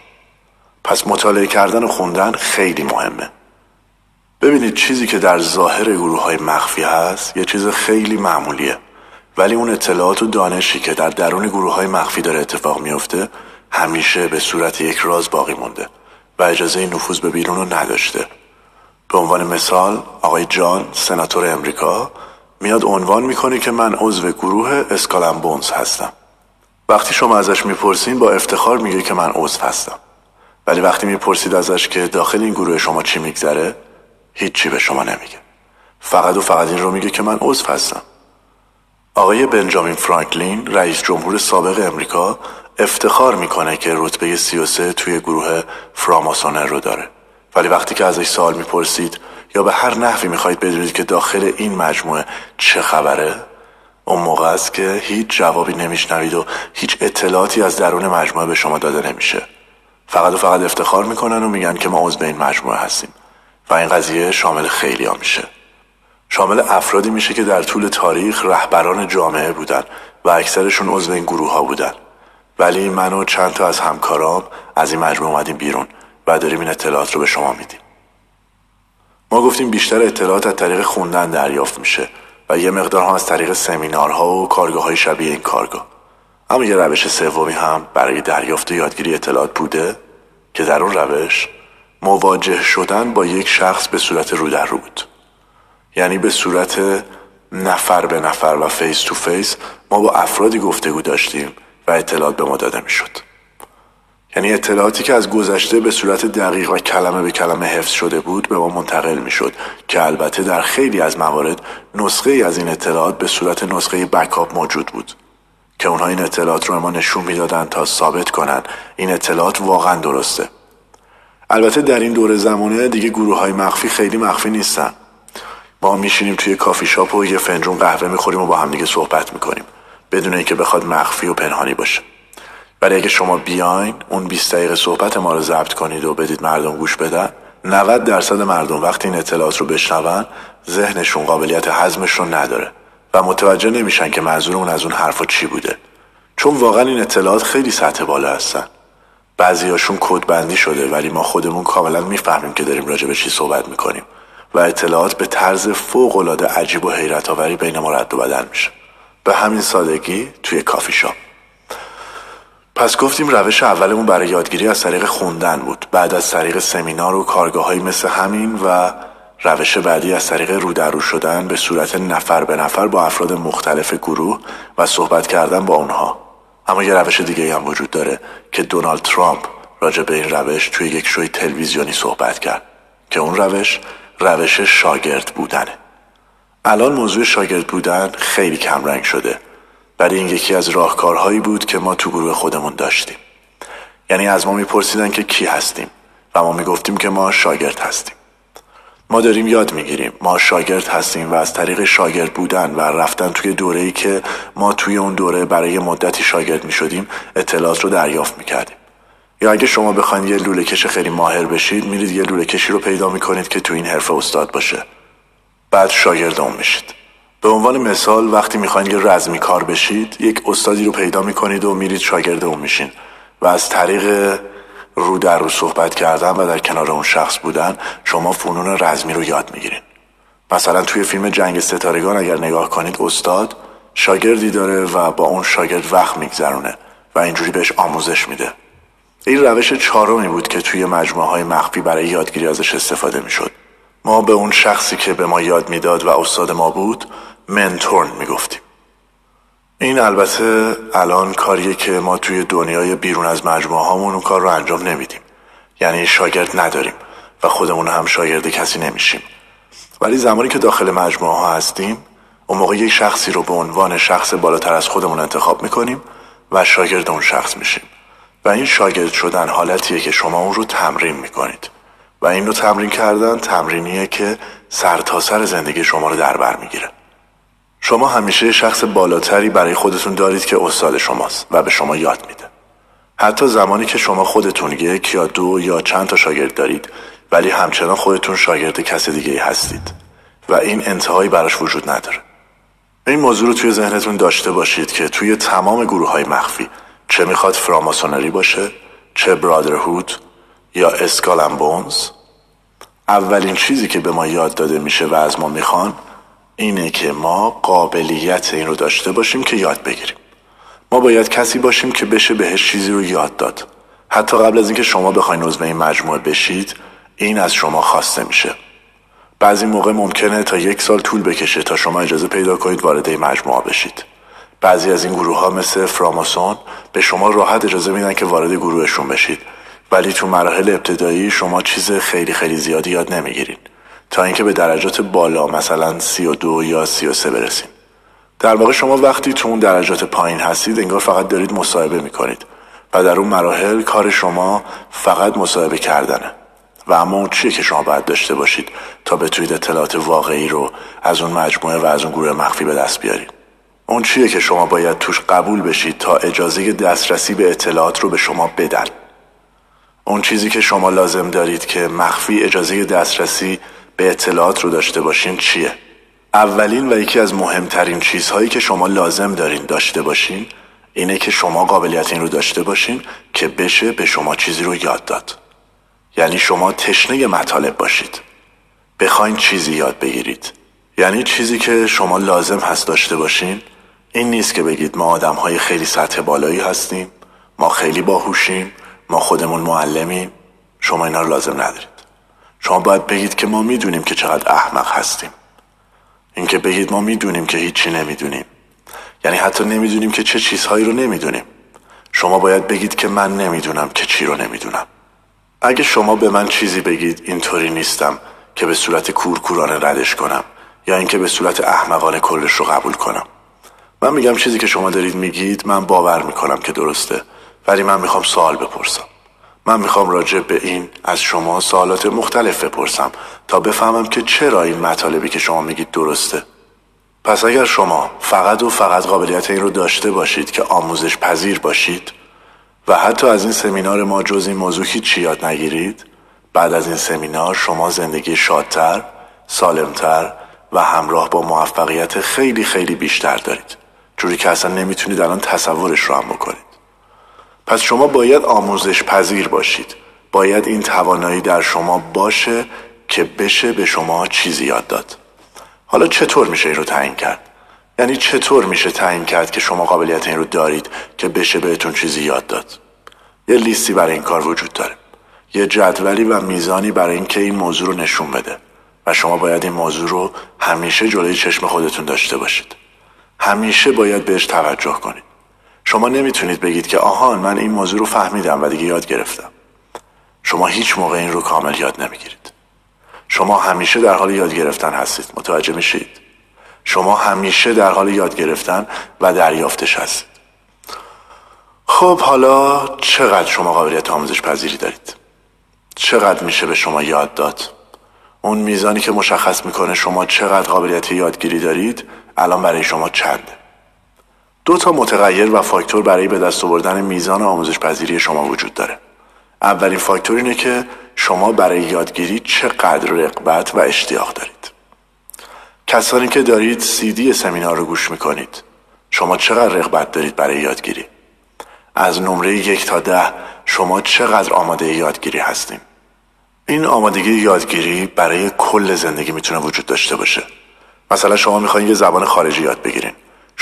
پس مطالعه کردن و خوندن خیلی مهمه. ببینید چیزی که در ظاهر گروه های مخفی هست یه چیز خیلی معمولیه. ولی اون اطلاعات و دانشی که در درون گروه های مخفی داره اتفاق میفته همیشه به صورت یک راز باقی مونده و اجازه نفوذ به بیرون رو نداشته. به عنوان مثال آقای جان سناتور امریکا میاد عنوان می‌کنه که من عضو گروه اسکالمبونز هستم. وقتی شما ازش می‌پرسین با افتخار میگه که من عضو هستم. ولی وقتی می‌پرسید ازش که داخل این گروه شما چی میگذره هیچی به شما نمیگه. فقط و فقط این رو میگه که من عضو هستم. آقای بنجامین فرانکلین رئیس جمهور سابق امریکا افتخار می‌کنه که رتبه 33 توی گروه فراماسونر رو داره. ولی وقتی که ازش سوال می‌پرسید یا به هر نحوی می‌خواهید بدونید که داخل این مجموعه چه خبره اون موقع است که هیچ جوابی نمیشنوید و هیچ اطلاعاتی از درون مجموعه به شما داده نمیشه. فقط و فقط افتخار می‌کنن و میگن که ما عضو این مجموعه هستیم و این قضیه شامل خیلی ها میشه. شامل افرادی میشه که در طول تاریخ رهبران جامعه بودن و اکثرشون عضو این گروه ها بودن. ولی من و چند تا از همکارام از این مجموعه اومدیم بیرون و داریم این اطلاعات رو به شما میدیم. ما گفتیم بیشتر اطلاعات از طریق خوندن دریافت میشه و یه مقدار هم از طریق سمینارها و کارگاه های شبیه این کارگاه. اما یه روش سومی هم برای دریافت و یادگیری اطلاعات بوده که در اون روش مواجه شدن با یک شخص به صورت رو در رو بود. یعنی به صورت نفر به نفر و face to face ما با افرادی گفتگو داشتیم و اطلاعات به ما داده می‌شد. یعنی اطلاعاتی که از گذشته به صورت دقیق و کلمه به کلمه حفظ شده بود به ما منتقل می‌شد که البته در خیلی از موارد نسخه ای از این اطلاعات به صورت نسخه backup موجود بود که اونها این اطلاعات رو به ما نشون می‌دادن تا ثابت کنن این اطلاعات واقعا درسته. البته در این دوره زمانه دیگه گروه های مخفی خیلی مخفی نیستن. ما میشینیم توی کافی شاپ و یه فنجون قهوه می‌خوریم و با هم دیگه صحبت می‌کنیم بدون اینکه بخواد مخفی و پنهانی باشه. ولی اگه شما بیاین اون 20 دقیقه صحبت ما رو ضبط کنید و بدید مردم گوش بدن. 90 درصد مردم وقتی این اطلاعات رو بشنون ذهنشون قابلیت حزمش رو نداره و متوجه نمیشن که منظور اون از اون حرفا چی بوده. چون واقعا این اطلاعات خیلی سطح بالا هستن. بعضیاشون کدبندی شده ولی ما خودمون کاملا می‌فهمیم که داریم راجع به چی صحبت می‌کنیم و اطلاعات به طرز فوق العاده عجیب و حیرت آوری بین ما رد و بدل میشه. به همین سادگی توی کافی شاپ. پس گفتیم روش اولمون برای یادگیری از طریق خوندن بود. بعد از طریق سمینار و کارگاه مثل همین و روش بعدی از طریق رو در رو شدن به صورت نفر به نفر با افراد مختلف گروه و صحبت کردن با اونها. اما یه روش دیگه هم وجود داره که دونالد ترامپ راجع به این روش توی یک شوی تلویزیونی صحبت کرد که اون روش روش شاگرد بودنه. الان موضوع شاگرد بودن خیلی کمرنگ شده. برای این یکی از راهکارهایی بود که ما تو گروه خودمون داشتیم. یعنی از ما میپرسیدن که کی هستیم و ما می‌گفتیم که ما شاگرد هستیم. ما داریم یاد می‌گیریم ما شاگرد هستیم و از طریق شاگرد بودن و رفتن توی دوره ای که ما توی اون دوره برای مدتی شاگرد می‌شدیم اطلاعات رو دریافت می‌کردیم. یا اگه شما بخواید یه لوله کش خیلی ماهر بشید میرید یه لوله کشی رو پیدا می‌کنید که تو این حرفه استاد باشه. بعد شاگرد اون میشید. به عنوان مثال وقتی می‌خواین یه رزمی کار بشید یک استادی رو پیدا می‌کنید و میرید شاگرد اون میشین. و از طریق رو در رو صحبت کردن و در کنار اون شخص بودن شما فنون رزمی رو یاد می‌گیرین. مثلا توی فیلم جنگ ستارگان اگر نگاه کنید استاد شاگردی داره و با اون شاگرد وقت میگذرونه و اینجوری بهش آموزش میده. این روش چهارمی بود که توی مجموعه های مخفی برای یادگیری ازش استفاده می‌شد. ما به اون شخصی که به ما یاد می‌داد و استاد ما بود منتورن می‌گفتیم. این البته الان کاریه که ما توی دنیای بیرون از مجموعه هامون اون کار رو انجام نمیدیم. یعنی شاگرد نداریم و خودمون هم شاگرد کسی نمیشیم. ولی زمانی که داخل مجموعه ها هستیم اون موقع یک شخصی رو به عنوان شخص بالاتر از خودمون انتخاب می‌کنیم و شاگرد اون شخص میشیم. و این شاگرد شدن حالتیه که شما اون رو تمرین می‌کنید. و این رو تمرین کردن تمرینیه که سرتاسر سر زندگی شما رو در بر می‌گیره. شما همیشه شخص بالاتری برای خودتون دارید که استاد شماست و به شما یاد میده. حتی زمانی که شما خودتون یک یا دو یا چند تا شاگرد دارید ولی همچنان خودتون شاگرد کس دیگه هستید و این انتهایی براش وجود نداره. این موضوع رو توی ذهنتون داشته باشید که توی تمام گروه های مخفی چه می‌خواد فراماسونری باشه چه برادرهود یا اسکالم بونز. اولین چیزی که به ما یاد داده میشه و از ما می‌خوان اینه که ما قابلیت این رو داشته باشیم که یاد بگیریم. ما باید کسی باشیم که بشه بهش چیزی رو یاد داد. حتی قبل از اینکه شما بخواین عضو این مجموعه بشید این از شما خواسته میشه. بعضی موقع ممکنه تا یک سال طول بکشه تا شما اجازه پیدا کنید وارد این مجموعه بشید. بعضی از این گروه ها مثل فراماسون به شما راحت اجازه میدن که وارد گروهشون بشید. ولی تو مراحل ابتدایی شما چیز خیلی خیلی زیادی یاد نمی‌گیرید تا اینکه به درجات بالا مثلا 32 یا 33 برسید در واقع شما وقتی تو اون درجات پایین هستید انگار فقط دارید مصاحبه می‌کنید و در اون مراحل کار شما فقط مصاحبه کردنه. و اما اون چیه که شما باید داشته باشید تا بتونید اطلاعات واقعی رو از اون مجموعه و از اون گروه مخفی به دست بیارید؟ اون چیه که شما باید توش قبول بشید تا اجازه دسترسی به اطلاعات رو به شما بدن؟ اون چیزی که شما لازم دارید که مخفی اجازه دسترسی به اطلاعات رو داشته باشین چیه؟ اولین و یکی از مهمترین چیزهایی که شما لازم دارین داشته باشین اینه که شما قابلیت این رو داشته باشین که بشه به شما چیزی رو یاد داد. یعنی شما تشنه مطالب باشید. بخواین چیزی یاد بگیرید. یعنی چیزی که شما لازم هست داشته باشین این نیست که بگید ما آدم های خیلی سطح بالایی هستیم ما خیلی باهوشیم ما خودمون معلمیم شما اینا رو لازم ندارید. شما باید بگید که ما می‌دونیم که چقدر احمق هستیم. اینکه بگید ما می‌دونیم که هیچی نمی‌دونیم. یعنی حتی نمی‌دونیم که چه چیزهایی رو نمی‌دونیم. شما باید بگید که من نمی‌دونم که چی رو نمی‌دونم. اگه شما به من چیزی بگید اینطوری نیستم که به صورت کورکورانه ردش کنم یا اینکه به صورت احمقانه کلش رو قبول کنم. من میگم چیزی که شما دارید میگید من باور می‌کنم که درسته ولی من می‌خوام سوال بپرسم. من می‌خوام راجع به این از شما سوالات مختلف بپرسم تا بفهمم که چرا این مطالبی که شما میگید درسته. پس اگر شما فقط و فقط قابلیت این رو داشته باشید که آموزش پذیر باشید و حتی از این سمینار ما جز این موضوع هیچی یاد نگیرید بعد از این سمینار شما زندگی شادتر، سالمتر و همراه با موفقیت خیلی خیلی بیشتر دارید. جوری که اصلا نمی‌تونید الان تصورش رو هم بکنید. پس شما باید آموزش پذیر باشید. باید این توانایی در شما باشه که بشه به شما چیزی یاد داد. حالا چطور میشه این رو تعیین کرد؟ یعنی چطور میشه تعیین کرد که شما قابلیت این رو دارید که بشه بهتون چیزی یاد داد؟ یه لیستی برای این کار وجود داره. یه جدولی و میزانی برای اینکه این موضوع رو نشون بده. و شما باید این موضوع رو همیشه جلوی چشم خودتون داشته باشید. همیشه باید بهش توجه کنید. شما نمی‌تونید بگید که آهان من این موضوع رو فهمیدم و دیگه یاد گرفتم. شما هیچ موقع این رو کامل یاد نمی‌گیرید. شما همیشه در حال یاد گرفتن هستید. متوجه میشید؟ شما همیشه در حال یاد گرفتن و دریافتش هستید. خب حالا چقدر شما قابلیت آموزش پذیری دارید؟ چقدر میشه به شما یاد داد؟ اون میزانی که مشخص می‌کنه شما چقدر قابلیت یادگیری دارید الان برای شما چنده؟ دو تا متغیر و فاکتور برای به دست آوردن میزان آموزش پذیری شما وجود داره. اولین فاکتور اینه که شما برای یادگیری چقدر رقبت و اشتیاق دارید. کسانی که دارید سیدی سمینار رو گوش می‌کنید شما چقدر رقبت دارید برای یادگیری؟ از نمره یک تا ده شما چقدر آماده یادگیری هستیم؟ این آمادگی یادگیری برای کل زندگی می‌تونه وجود داشته باشه. مثلا شما می‌خواین یه زبان خارجی یاد بگیرین.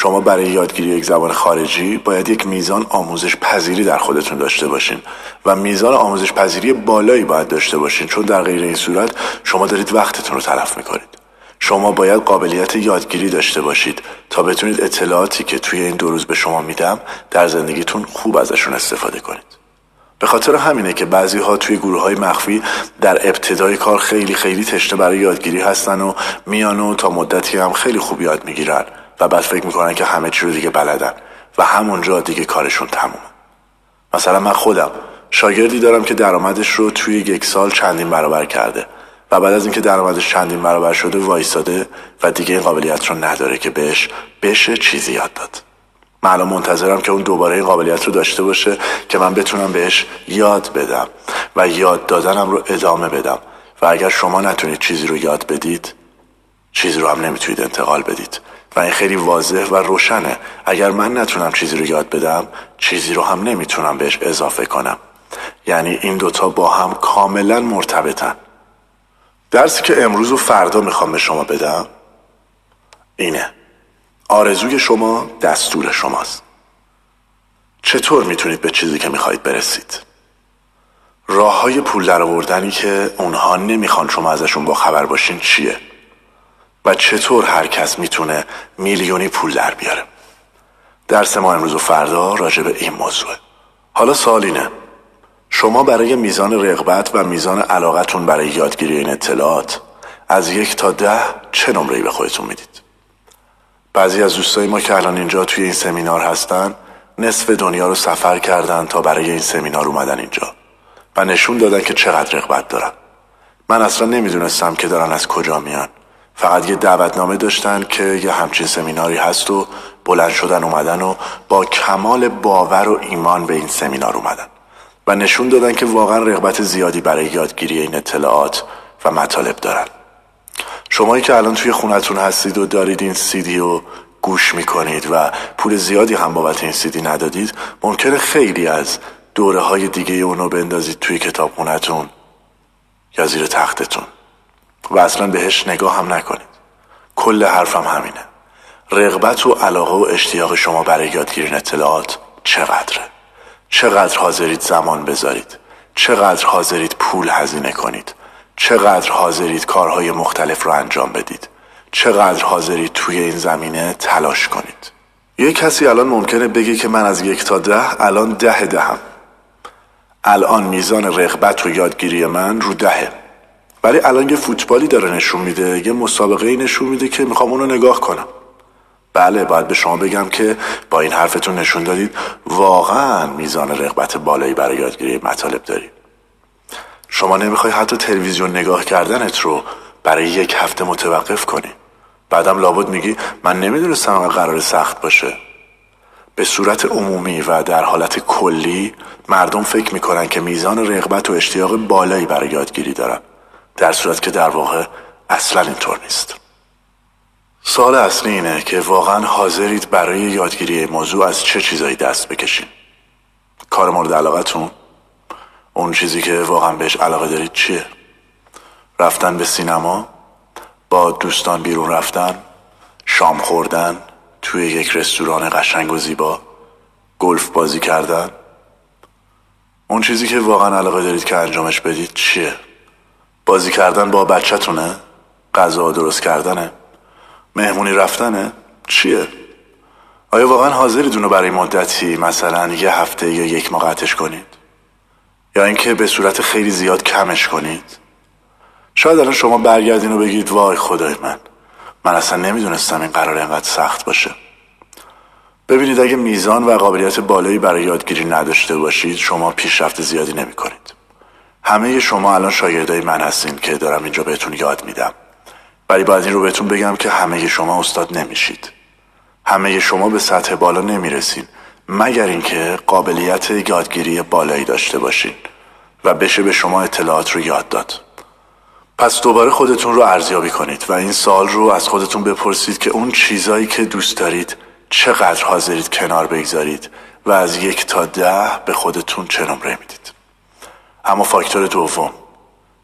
شما برای یادگیری یک زبان خارجی باید یک میزان آموزش پذیری در خودتون داشته باشین و میزان آموزش پذیری بالایی باید داشته باشین چون در غیر این صورت شما دارید وقتتون رو تلف می‌کنید. شما باید قابلیت یادگیری داشته باشید تا بتونید اطلاعاتی که توی این دو روز به شما میدم در زندگیتون خوب ازشون استفاده کنید. به خاطر همینه که بعضی ها توی گروه های مخفی در ابتدای کار خیلی خیلی تشنه برای یادگیری هستن و میان و تا مدتی هم خیلی خوب یاد می‌گیرن. و بعد فکر می‌کنن که همه چی رو دیگه بلدن و همونجا دیگه کارشون تموم مثلا من خودم شاگردی دارم که درآمدش رو توی یک سال چندین برابر کرده و بعد از اینکه درآمدش چندین برابر شده وایستاده و دیگه این قابلیت رو نداره که بهش بشه چیزی یاد داد. من منتظرم که اون دوباره این قابلیت رو داشته باشه که من بتونم بهش یاد بدم و یاد دادنم رو ادامه بدم. و اگر شما نتونید چیزی رو یاد بدید چیزی رو هم نمی‌تونید انتقال بدید. این خیلی واضح و روشنه. اگر من نتونم چیزی رو یاد بدم چیزی رو هم نمی‌تونم بهش اضافه کنم. یعنی این دوتا با هم کاملا مرتبطن. درسی که امروز و فردا می‌خوام به شما بدم اینه. آرزوی شما دستور شماست. چطور می‌تونید به چیزی که می‌خواهید برسید؟ راه های پول در آوردنی که اونها نمی‌خوان شما ازشون با خبر باشین چیه؟ و چطور هر کس می‌تونه میلیونی پول در بیاره؟ درس ما امروز و فردا راجع به این موضوعه حالا سوال اینه. شما برای میزان رغبت و میزان علاقتون برای یادگیری این اطلاعات از یک تا ده چه نمره‌ای به خودتون می‌دید؟ بعضی از دوستای ما که الان اینجا توی این سمینار هستن نصف دنیا رو سفر کردن تا برای این سمینار اومدن اینجا و نشون دادن که چقدر رغبت دارن. من اصلا نمی‌دونستم که دارن از کجا میان. فقط یه دعوتنامه داشتن که یه همچین سمیناری هست و بلند شدن اومدن و با کمال باور و ایمان به این سمینار اومدن. و نشون دادن که واقعا رغبت زیادی برای یادگیری این اطلاعات و مطالب دارن. شمایی که الان توی خونتون هستید و دارید این سیدی رو گوش می‌کنید و پول زیادی هم بابت این سیدی ندادید ممکنه خیلی از دوره های دیگه اونو بندازید توی کتاب خونتون یا زیر تختتون. و اصلا بهش نگاه هم نکنید. کل حرفم همینه. رغبت و علاقه و اشتیاق شما برای یادگیری اطلاعات چقدره؟ چقدر حاضرید زمان بذارید؟ چقدر حاضرید پول هزینه کنید؟ چقدر حاضرید کارهای مختلف رو انجام بدید؟ چقدر حاضرید توی این زمینه تلاش کنید؟ یه کسی الان ممکنه بگه که من از یک تا ده الان ده دهم. الان میزان رغبت و یادگیری من رو دهه ولی الان یه فوتبالی داره نشون میده یه مسابقه ای نشون میده که می‌خوام اونو نگاه کنم. بله باید به شما بگم که با این حرفتون نشون دادید واقعا میزان رغبت بالایی برای یادگیری مطالب دارید. شما نمی‌خوای حتی تلویزیون نگاه کردنت رو برای یک هفته متوقف کنی. بعدم لابد میگی من نمی‌دونستم قرار سخت باشه. به صورت عمومی و در حالت کلی مردم فکر می‌کنن که میزان رغبت و اشتیاق بالایی برای یادگیری دارن. در صورت که در واقع اصلا اینطور نیست. سال اصلی اینه که واقعا حاضرید برای یادگیری موضوع از چه چیزایی دست بکشین؟ کار مورد علاقتون؟ اون چیزی که واقعا بهش علاقه دارید چیه؟ رفتن به سینما؟ با دوستان بیرون رفتن؟ شام خوردن؟ توی یک رستوران قشنگ و زیبا؟ گلف بازی کردن؟ اون چیزی که واقعا علاقه دارید که انجامش بدید چیه؟ بازی کردن با بچهتونه؟ غذا درست کردنه؟ مهمونی رفتنه؟ چیه؟ آیا واقعا حاضرید اونو برای مدتی مثلا یه هفته یا یک ماه قطعش کنید؟ یا اینکه به صورت خیلی زیاد کمش کنید؟ شاید الان شما برگردین و بگید وای خدای من من اصلا نمی‌دونستم این قرار اینقدر سخت باشه. ببینید اگه میزان و قابلیت بالایی برای یادگیری نداشته باشید شما پیشرفت زیادی نمی کنید. همه شما الان شاگردای من هستین که دارم اینجا بهتون یاد میدم. ولی باید این رو بهتون بگم که همه شما استاد نمیشید. همه شما به سطح بالا نمی‌رسین مگر اینکه قابلیت یادگیری بالایی داشته باشین و بشه به شما اطلاعات رو یاد داد. پس دوباره خودتون رو ارزیابی کنید و این سال رو از خودتون بپرسید که اون چیزایی که دوست دارید چقدر حاضرید کنار بگذارید و از یک تا ده به خودتون چه نمره می‌دید. اما فاکتور دوم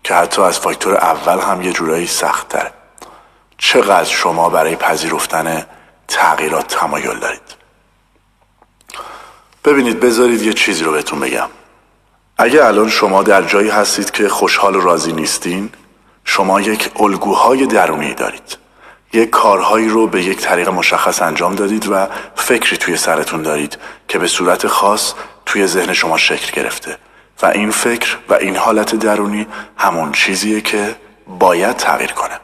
که حتی از فاکتور اول هم یه جورایی سخت تره چقدر شما برای پذیرفتن تغییرات تمایل دارید؟ ببینید بذارید یه چیزی رو بهتون بگم. اگه الان شما در جایی هستید که خوشحال و راضی نیستین شما یک الگوهای درونی دارید. یک کارهایی رو به یک طریق مشخص انجام دادید و فکری توی سرتون دارید که به صورت خاص توی ذهن شما شکل گرفته. و این فکر و این حالت درونی همون چیزیه که باید تغییر کنه.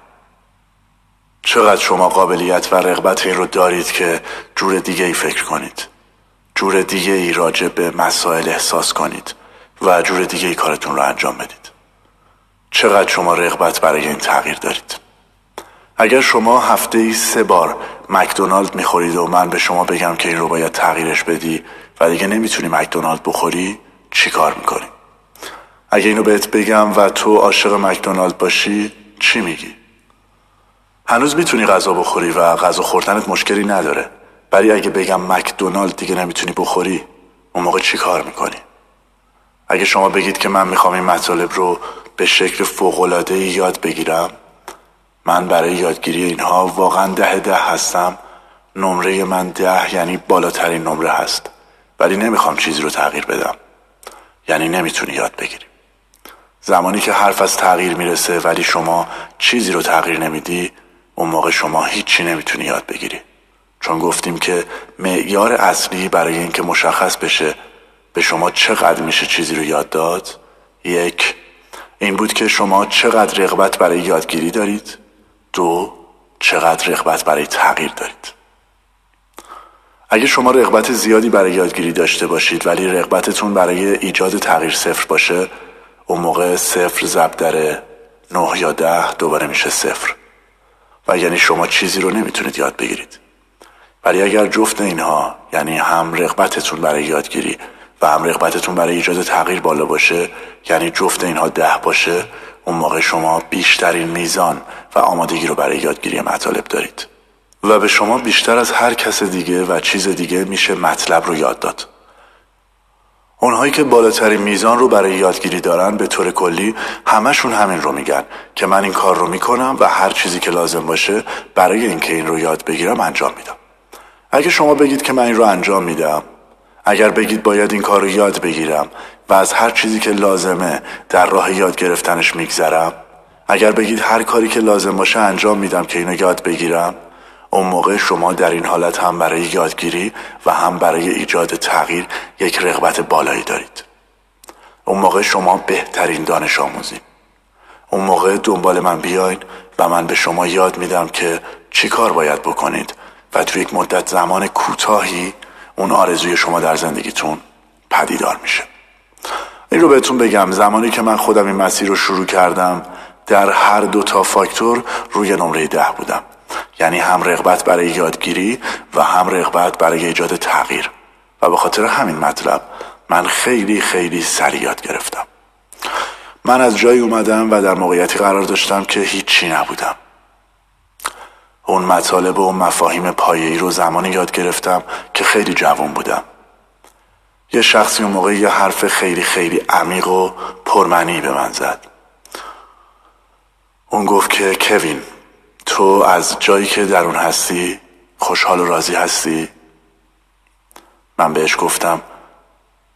چقدر شما قابلیت و رغبت این رو دارید که جور دیگه ای فکر کنید. جور دیگه ای راجع به مسائل احساس کنید و جور دیگه ای کارتون رو انجام بدید. چقدر شما رغبت برای این تغییر دارید. اگر شما هفته ای سه بار مکدونالد می‌خورید و من به شما بگم که این رو باید تغییرش بدی و دیگه نمی‌تونی مکدونالد بخوری چی کار می‌کنی؟ اگه اینو بهت بگم و تو عاشق مکدونالد باشی چی میگی؟ هنوز می‌تونی غذا بخوری و غذا خوردنت مشکلی نداره ولی اگه بگم مکدونالد دیگه نمی‌تونی بخوری اون موقع چی کار می‌کنی؟ اگه شما بگید که من می‌خوام این مطالب رو به شکل فوقلاده یاد بگیرم من برای یادگیری اینها واقعا ده ده هستم نمره من ده یعنی بالاترین نمره هست ولی نمی‌خوام چیزی رو تغییر بدم یعنی نمی‌تونی یاد بگیری. زمانی که حرف از تغییر می‌رسه ولی شما چیزی رو تغییر نمیدی اون موقع شما هیچی نمی‌تونی یاد بگیری. چون گفتیم که معیار اصلی برای اینکه مشخص بشه به شما چقدر میشه چیزی رو یاد داد یک این بود که شما چقدر رغبت برای یادگیری دارید. دو چقدر رغبت برای تغییر دارید. اگه شما رغبت زیادی برای یادگیری داشته باشید ولی رغبتتون برای ایجاد تغییر صفر باشه اون موقع صفر ضرب در نه یا ده دوباره میشه صفر. و یعنی شما چیزی رو نمی‌تونید یاد بگیرید. ولی اگر جفت اینها یعنی هم رغبتتون برای یادگیری و هم رغبتتون برای ایجاد تغییر بالا باشه یعنی جفت اینها ده باشه اون موقع شما بیشترین میزان و آمادگی رو برای یادگیری مطالب دارید. و به شما بیشتر از هر کس دیگه و چیز دیگه میشه مطلب رو یاد داد. اونهایی که بالاترین میزان رو برای یادگیری دارن به طور کلی همشون همین رو میگن که من این کار رو می‌کنم و هر چیزی که لازم باشه برای اینکه این رو یاد بگیرم انجام میدم. اگه شما بگید که من این رو انجام میدم اگر بگید باید این کار رو یاد بگیرم و از هر چیزی که لازمه در راه یاد گرفتنش میگذرم اگر بگید هر کاری که لازم باشه انجام میدم که اینو یاد بگیرم اون موقع شما در این حالت هم برای یادگیری و هم برای ایجاد تغییر یک رغبت بالایی دارید. اون موقع شما بهترین دانش آموزید اون موقع دنبال من بیاین و من به شما یاد میدم که چی کار باید بکنید و تو یک مدت زمان کوتاهی اون آرزوی شما در زندگیتون پدیدار میشه. این رو بهتون بگم زمانی که من خودم این مسیر رو شروع کردم در هر دو تا فاکتور روی نمره ده بودم. یعنی هم رغبت برای یادگیری و هم رغبت برای ایجاد تغییر. و به خاطر همین مطلب من خیلی خیلی سریع یاد گرفتم. من از جایی اومدم و در موقعیتی قرار داشتم که هیچی نبودم. اون مطالب و مفاهیم پایه‌ای رو زمانی یاد گرفتم که خیلی جوان بودم. یه شخصی اون موقع یه حرف خیلی خیلی عمیق و پرمنی به من زد. اون گفت که کوین تو از جایی که در اون هستی خوشحال و راضی هستی؟ من بهش گفتم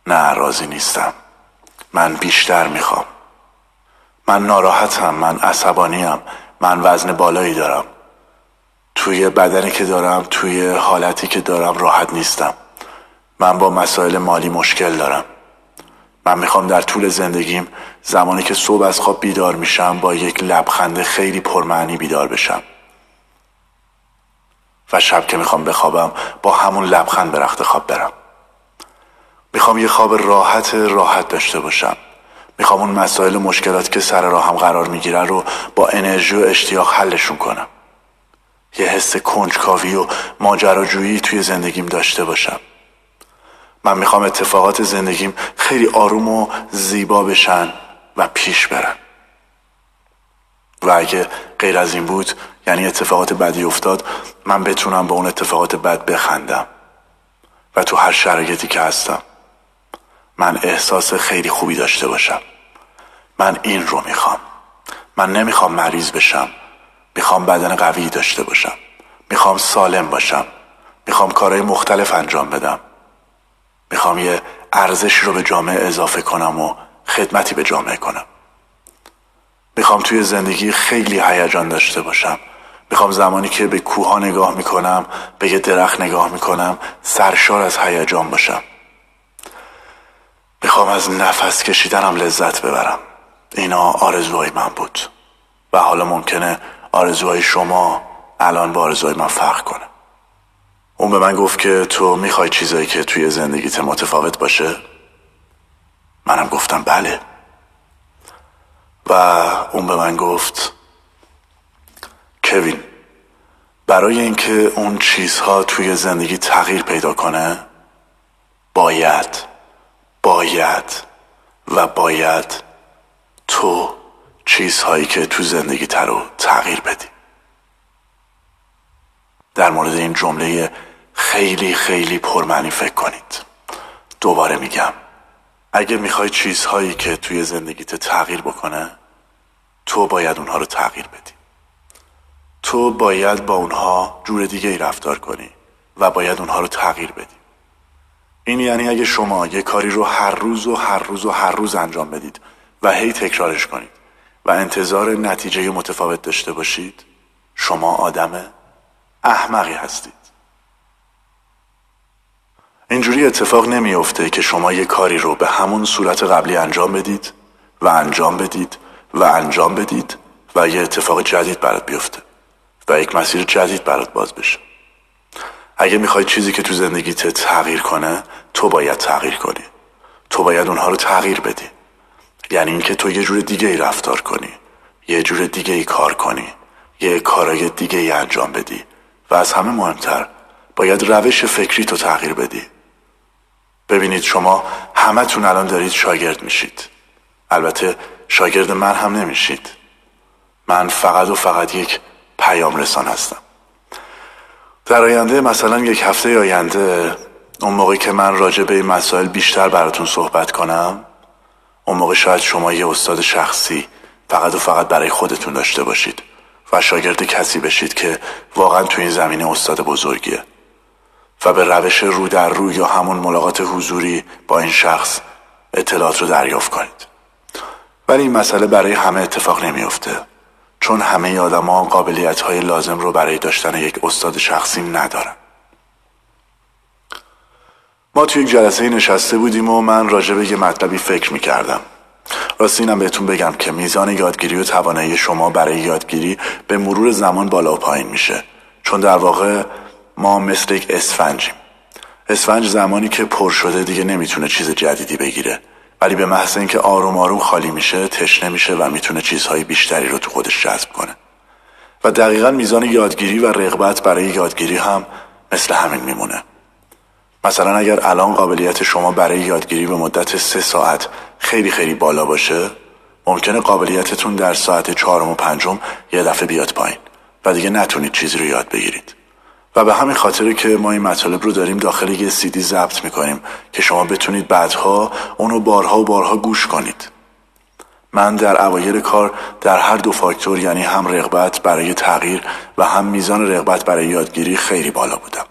نه راضی نیستم. من بیشتر می‌خوام. من ناراحتم من عصبانیم من وزن بالایی دارم. توی بدنی که دارم توی حالتی که دارم راحت نیستم. من با مسائل مالی مشکل دارم. من می‌خوام در طول زندگیم زمانی که صبح از خواب بیدار میشم با یک لبخند خیلی پرمعنی بیدار بشم. و شب که می‌خوام بخوابم با همون لبخند به رخت خواب برم. می‌خوام یه خواب راحت راحت داشته باشم. می‌خوام اون مسائل و مشکلات که سر راهم قرار می‌گیرن رو با انرژی و اشتیاق حلشون کنم. یه حس کنجکاوی و ماجراجویی توی زندگیم داشته باشم. من می‌خوام اتفاقات زندگیم خیلی آروم و زیبا بشن و پیش برن. و اگه غیر از این بود یعنی اتفاقات بدی افتاد من بتونم با اون اتفاقات بد بخندم و تو هر شرایطی که هستم من احساس خیلی خوبی داشته باشم. من این رو می‌خوام. من نمی‌خوام مریض بشم. می‌خوام بدن قوی داشته باشم. می‌خوام سالم باشم. می‌خوام کارهای مختلف انجام بدم. می‌خوام یه ارزش رو به جامعه اضافه کنم و خدمتی به جامعه کنم. می‌خوام توی زندگی خیلی هیجان داشته باشم. می‌خوام زمانی که به کوها نگاه می‌کنم به یه درخت نگاه می‌کنم سرشار از هیجان باشم. می‌خوام از نفس کشیدنم لذت ببرم. اینا آرزوهای من بود. و حالا ممکنه آرزوهای شما الان با آرزوهای من فرق کنه. اون به من گفت که تو می‌خوای چیزایی که توی زندگیت متفاوت باشه؟ منم گفتم بله. و اون به من گفت کوین برای اینکه اون چیزها توی زندگی تغییر پیدا کنه باید باید و باید تو چیزهایی که تو زندگی رو تغییر بدی. در مورد این جمله خیلی خیلی پرمعنی فکر کنید. دوباره میگم اگه می‌خوای چیزهایی که توی زندگیت تغییر بکنه تو باید اونها رو تغییر بدی. تو باید با اونها جور دیگه ای رفتار کنی و باید اونها رو تغییر بدی. این یعنی اگه شما یه کاری رو هر روز و هر روز و هر روز انجام بدید و هی تکرارش کنید و انتظار نتیجه متفاوت داشته باشید شما آدم احمقی هستید. اینجوری اتفاق نمیافته که شما یه کاری رو به همون صورت قبلی انجام بدید و انجام بدید و انجام بدید و یه اتفاق جدید برات بیفته. و یک مسیر جدید برات باز بشه. اگه می‌خوای چیزی که تو زندگیت تغییر کنه تو باید تغییر کنی. تو باید اونها رو تغییر بدی. یعنی اینکه تو یه جور دیگه ای رفتار کنی یه جور دیگه ای کار کنی یه کارای دیگه ای انجام بدی و از همه مهمتر باید روش فکری تو تغییر بدی. ببینید شما همتون الان دارید شاگرد میشید. البته شاگرد من هم نمیشید. من فقط و فقط یک پیام رسان هستم. در آینده مثلا یک هفته آینده اون موقعی که من راجع به این مسائل بیشتر براتون صحبت کنم اون موقع شاید شما یه استاد شخصی فقط و فقط برای خودتون داشته باشید و شاگرد کسی بشید که واقعا تو این زمینه استاد بزرگیه. و به روش رو در رو یا همون ملاقات حضوری با این شخص اطلاعات رو دریافت کنید. ولی این مسئله برای همه اتفاق نمیافته. چون همه آدما قابلیت های لازم رو برای داشتن یک استاد شخصی ندارن. ما توی یک جلسه نشسته بودیم و من راجع به یه مطلبی فکر می کردم راستی اینم بهتون بگم که میزان یادگیری و توانایی شما برای یادگیری به مرور زمان بالا و پایین میشه. چون در واقع ما مثل یک اسفنجیم. اسفنج زمانی که پر شده دیگه نمی‌تونه چیز جدیدی بگیره. ولی به محض اینکه آروم آروم خالی میشه تشنه میشه و می‌تونه چیزهای بیشتری رو تو خودش جذب کنه. و دقیقا میزان یادگیری و رغبت برای یادگیری هم مثل همین میمونه. مثلا اگر الان قابلیت شما برای یادگیری به مدت سه ساعت خیلی خیلی بالا باشه ممکنه قابلیتتون در ساعت چهارم و پنجم یه دفعه بیاد پایین و دیگه نتونید چیزی رو یاد بگیرید. و به همین خاطره که ما این مطالب رو داریم داخل یه سیدی ضبط می‌کنیم که شما بتونید بعدها اونو بارها و بارها گوش کنید. من در اوایل کار در هر دو فاکتور یعنی هم رغبت برای تغییر و هم میزان رغبت برای یادگیری خیلی بالا بودم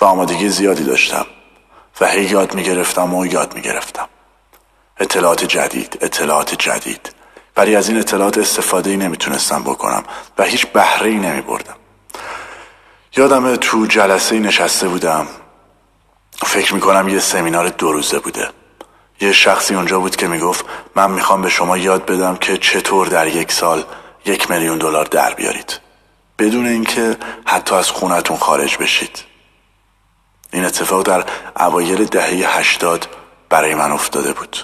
و آمادگی زیادی داشتم و هی یاد می‌گرفتم و یاد می‌گرفتم. اطلاعات جدید اطلاعات جدید. ولی از این اطلاعات استفاده ای نمی‌تونستم بکنم و هیچ بهره ای نمی بردم یادم تو جلسه نشسته بودم. فکر می‌کنم یه سمینار دو روزه بوده. یه شخصی اونجا بود که می‌گفت من می‌خوام به شما یاد بدم که چطور در یک سال یک میلیون دلار در بیارید. بدون اینکه حتی از خونتون خارج بشید. این اتفاق در اوایل دهه هشتاد برای من افتاده بود.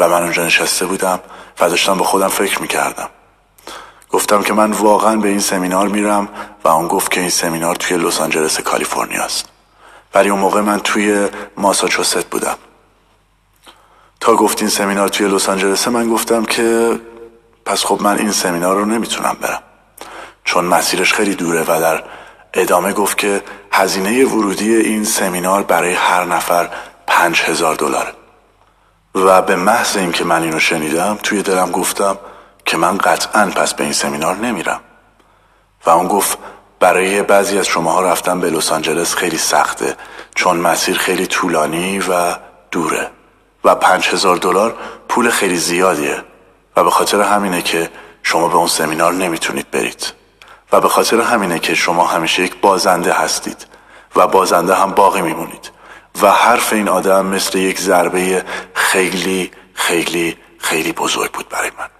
و من اونجا نشسته بودم و داشتم با خودم فکر می‌کردم. گفتم که من واقعا به این سمینار میرم و اون گفت که این سمینار توی لس آنجلس کالیفرنیا است. ولی اون موقع من توی ماساچوست بودم. تا گفت این سمینار توی لس آنجلس من گفتم که پس خب من این سمینار رو نمی‌تونم برم. چون مسیرش خیلی دوره و در ادامه گفت که هزینه ورودی این سمینار برای هر نفر پنج هزار دلاره. و به محض اینکه من اینو شنیدم توی دلم گفتم که من قطعا پس به این سمینار نمیرم. و اون گفت برای بعضی از شماها رفتن به لس آنجلس خیلی سخته چون مسیر خیلی طولانی و دوره. و پنج هزار دلار پول خیلی زیادیه. و به خاطر همینه که شما به اون سمینار نمی‌تونید برید. و به خاطر همینه که شما همیشه یک بازنده هستید. و بازنده هم باقی میمونید. و حرف این آدم مثل یک ضربه خیلی خیلی خیلی بزرگ بود برای من.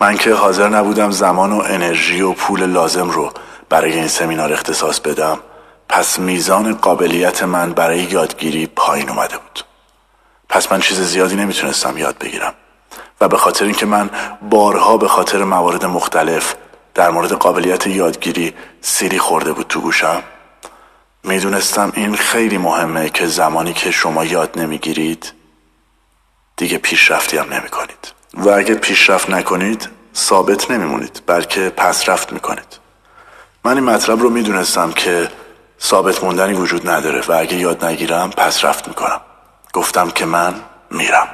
من که حاضر نبودم زمان و انرژی و پول لازم رو برای این سمینار اختصاص بدم پس میزان قابلیت من برای یادگیری پایین اومده بود. پس من چیز زیادی نمی‌تونستم یاد بگیرم و به خاطر اینکه من بارها به خاطر موارد مختلف در مورد قابلیت یادگیری سیری خورده بود تو گوشم می‌دونستم این خیلی مهمه که زمانی که شما یاد نمی‌گیرید دیگه پیشرفتی هم نمی کنید و اگه پیشرفت نکنید ثابت نمیمونید بلکه پسرفت می‌کنید. من این مطلب رو می‌دونستم که ثابت موندنی وجود نداره و اگه یاد نگیرم پس رفت می‌کنم. گفتم که من میرم.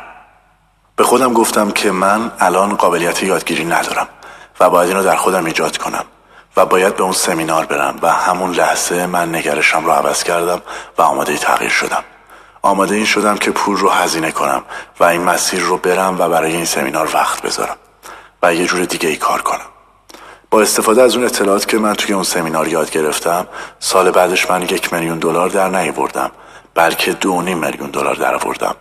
به خودم گفتم که من الان قابلیت یادگیری ندارم و باید اینو در خودم ایجاد کنم و باید به اون سمینار برم و همون لحظه من نگرشم رو عوض کردم و آماده تغییر شدم. آماده این شدم که پول رو هزینه کنم و این مسیر رو برم و برای این سمینار وقت بذارم و یه جور دیگه ای کار کنم. با استفاده از اون اطلاعات که من توی اون سمینار یاد گرفتم سال بعدش من یک میلیون دلار در نیاوردم بلکه دو نیم میلیون دلار در آوردم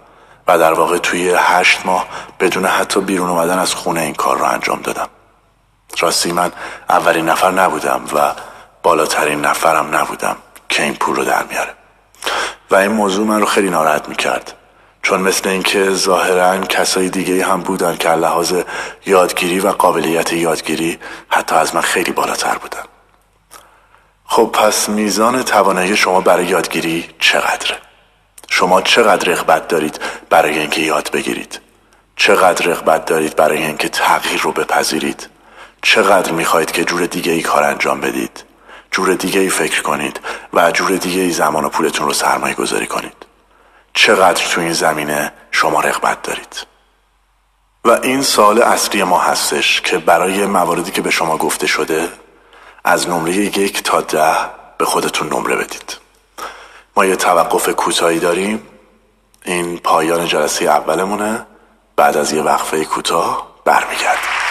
و در واقع توی هشت ماه بدون حتی بیرون اومدن از خونه این کار رو انجام دادم. راستی من اولین نفر نبودم و بالاترین نفرم نبودم که این پول رو در میاره. و این موضوع من رو خیلی ناراحت می‌کرد چون مثل اینکه ظاهرا کسای دیگه هم بودن که لحاظ یادگیری و قابلیت یادگیری حتی از من خیلی بالاتر بودن خب پس میزان توانایی شما برای یادگیری چقدره؟ شما چقدر رغبت دارید برای اینکه یاد بگیرید؟ چقدر رغبت دارید برای اینکه تغییر رو بپذیرید؟ چقدر می‌خواهید که جور دیگه ای کار انجام بدید؟ جور دیگه ای فکر کنید و جور دیگه ای زمان و پولتون رو سرمایه گذاری کنید. چقدر تو این زمینه شما رغبت دارید؟ و این سال اصلی ما هستش که برای مواردی که به شما گفته شده از نمره یک تا ده به خودتون نمره بدید. ما یه توقف کوتاهی داریم. این پایان جلسه اولمونه. بعد از یه وقفه کوتاه برمیگردیم.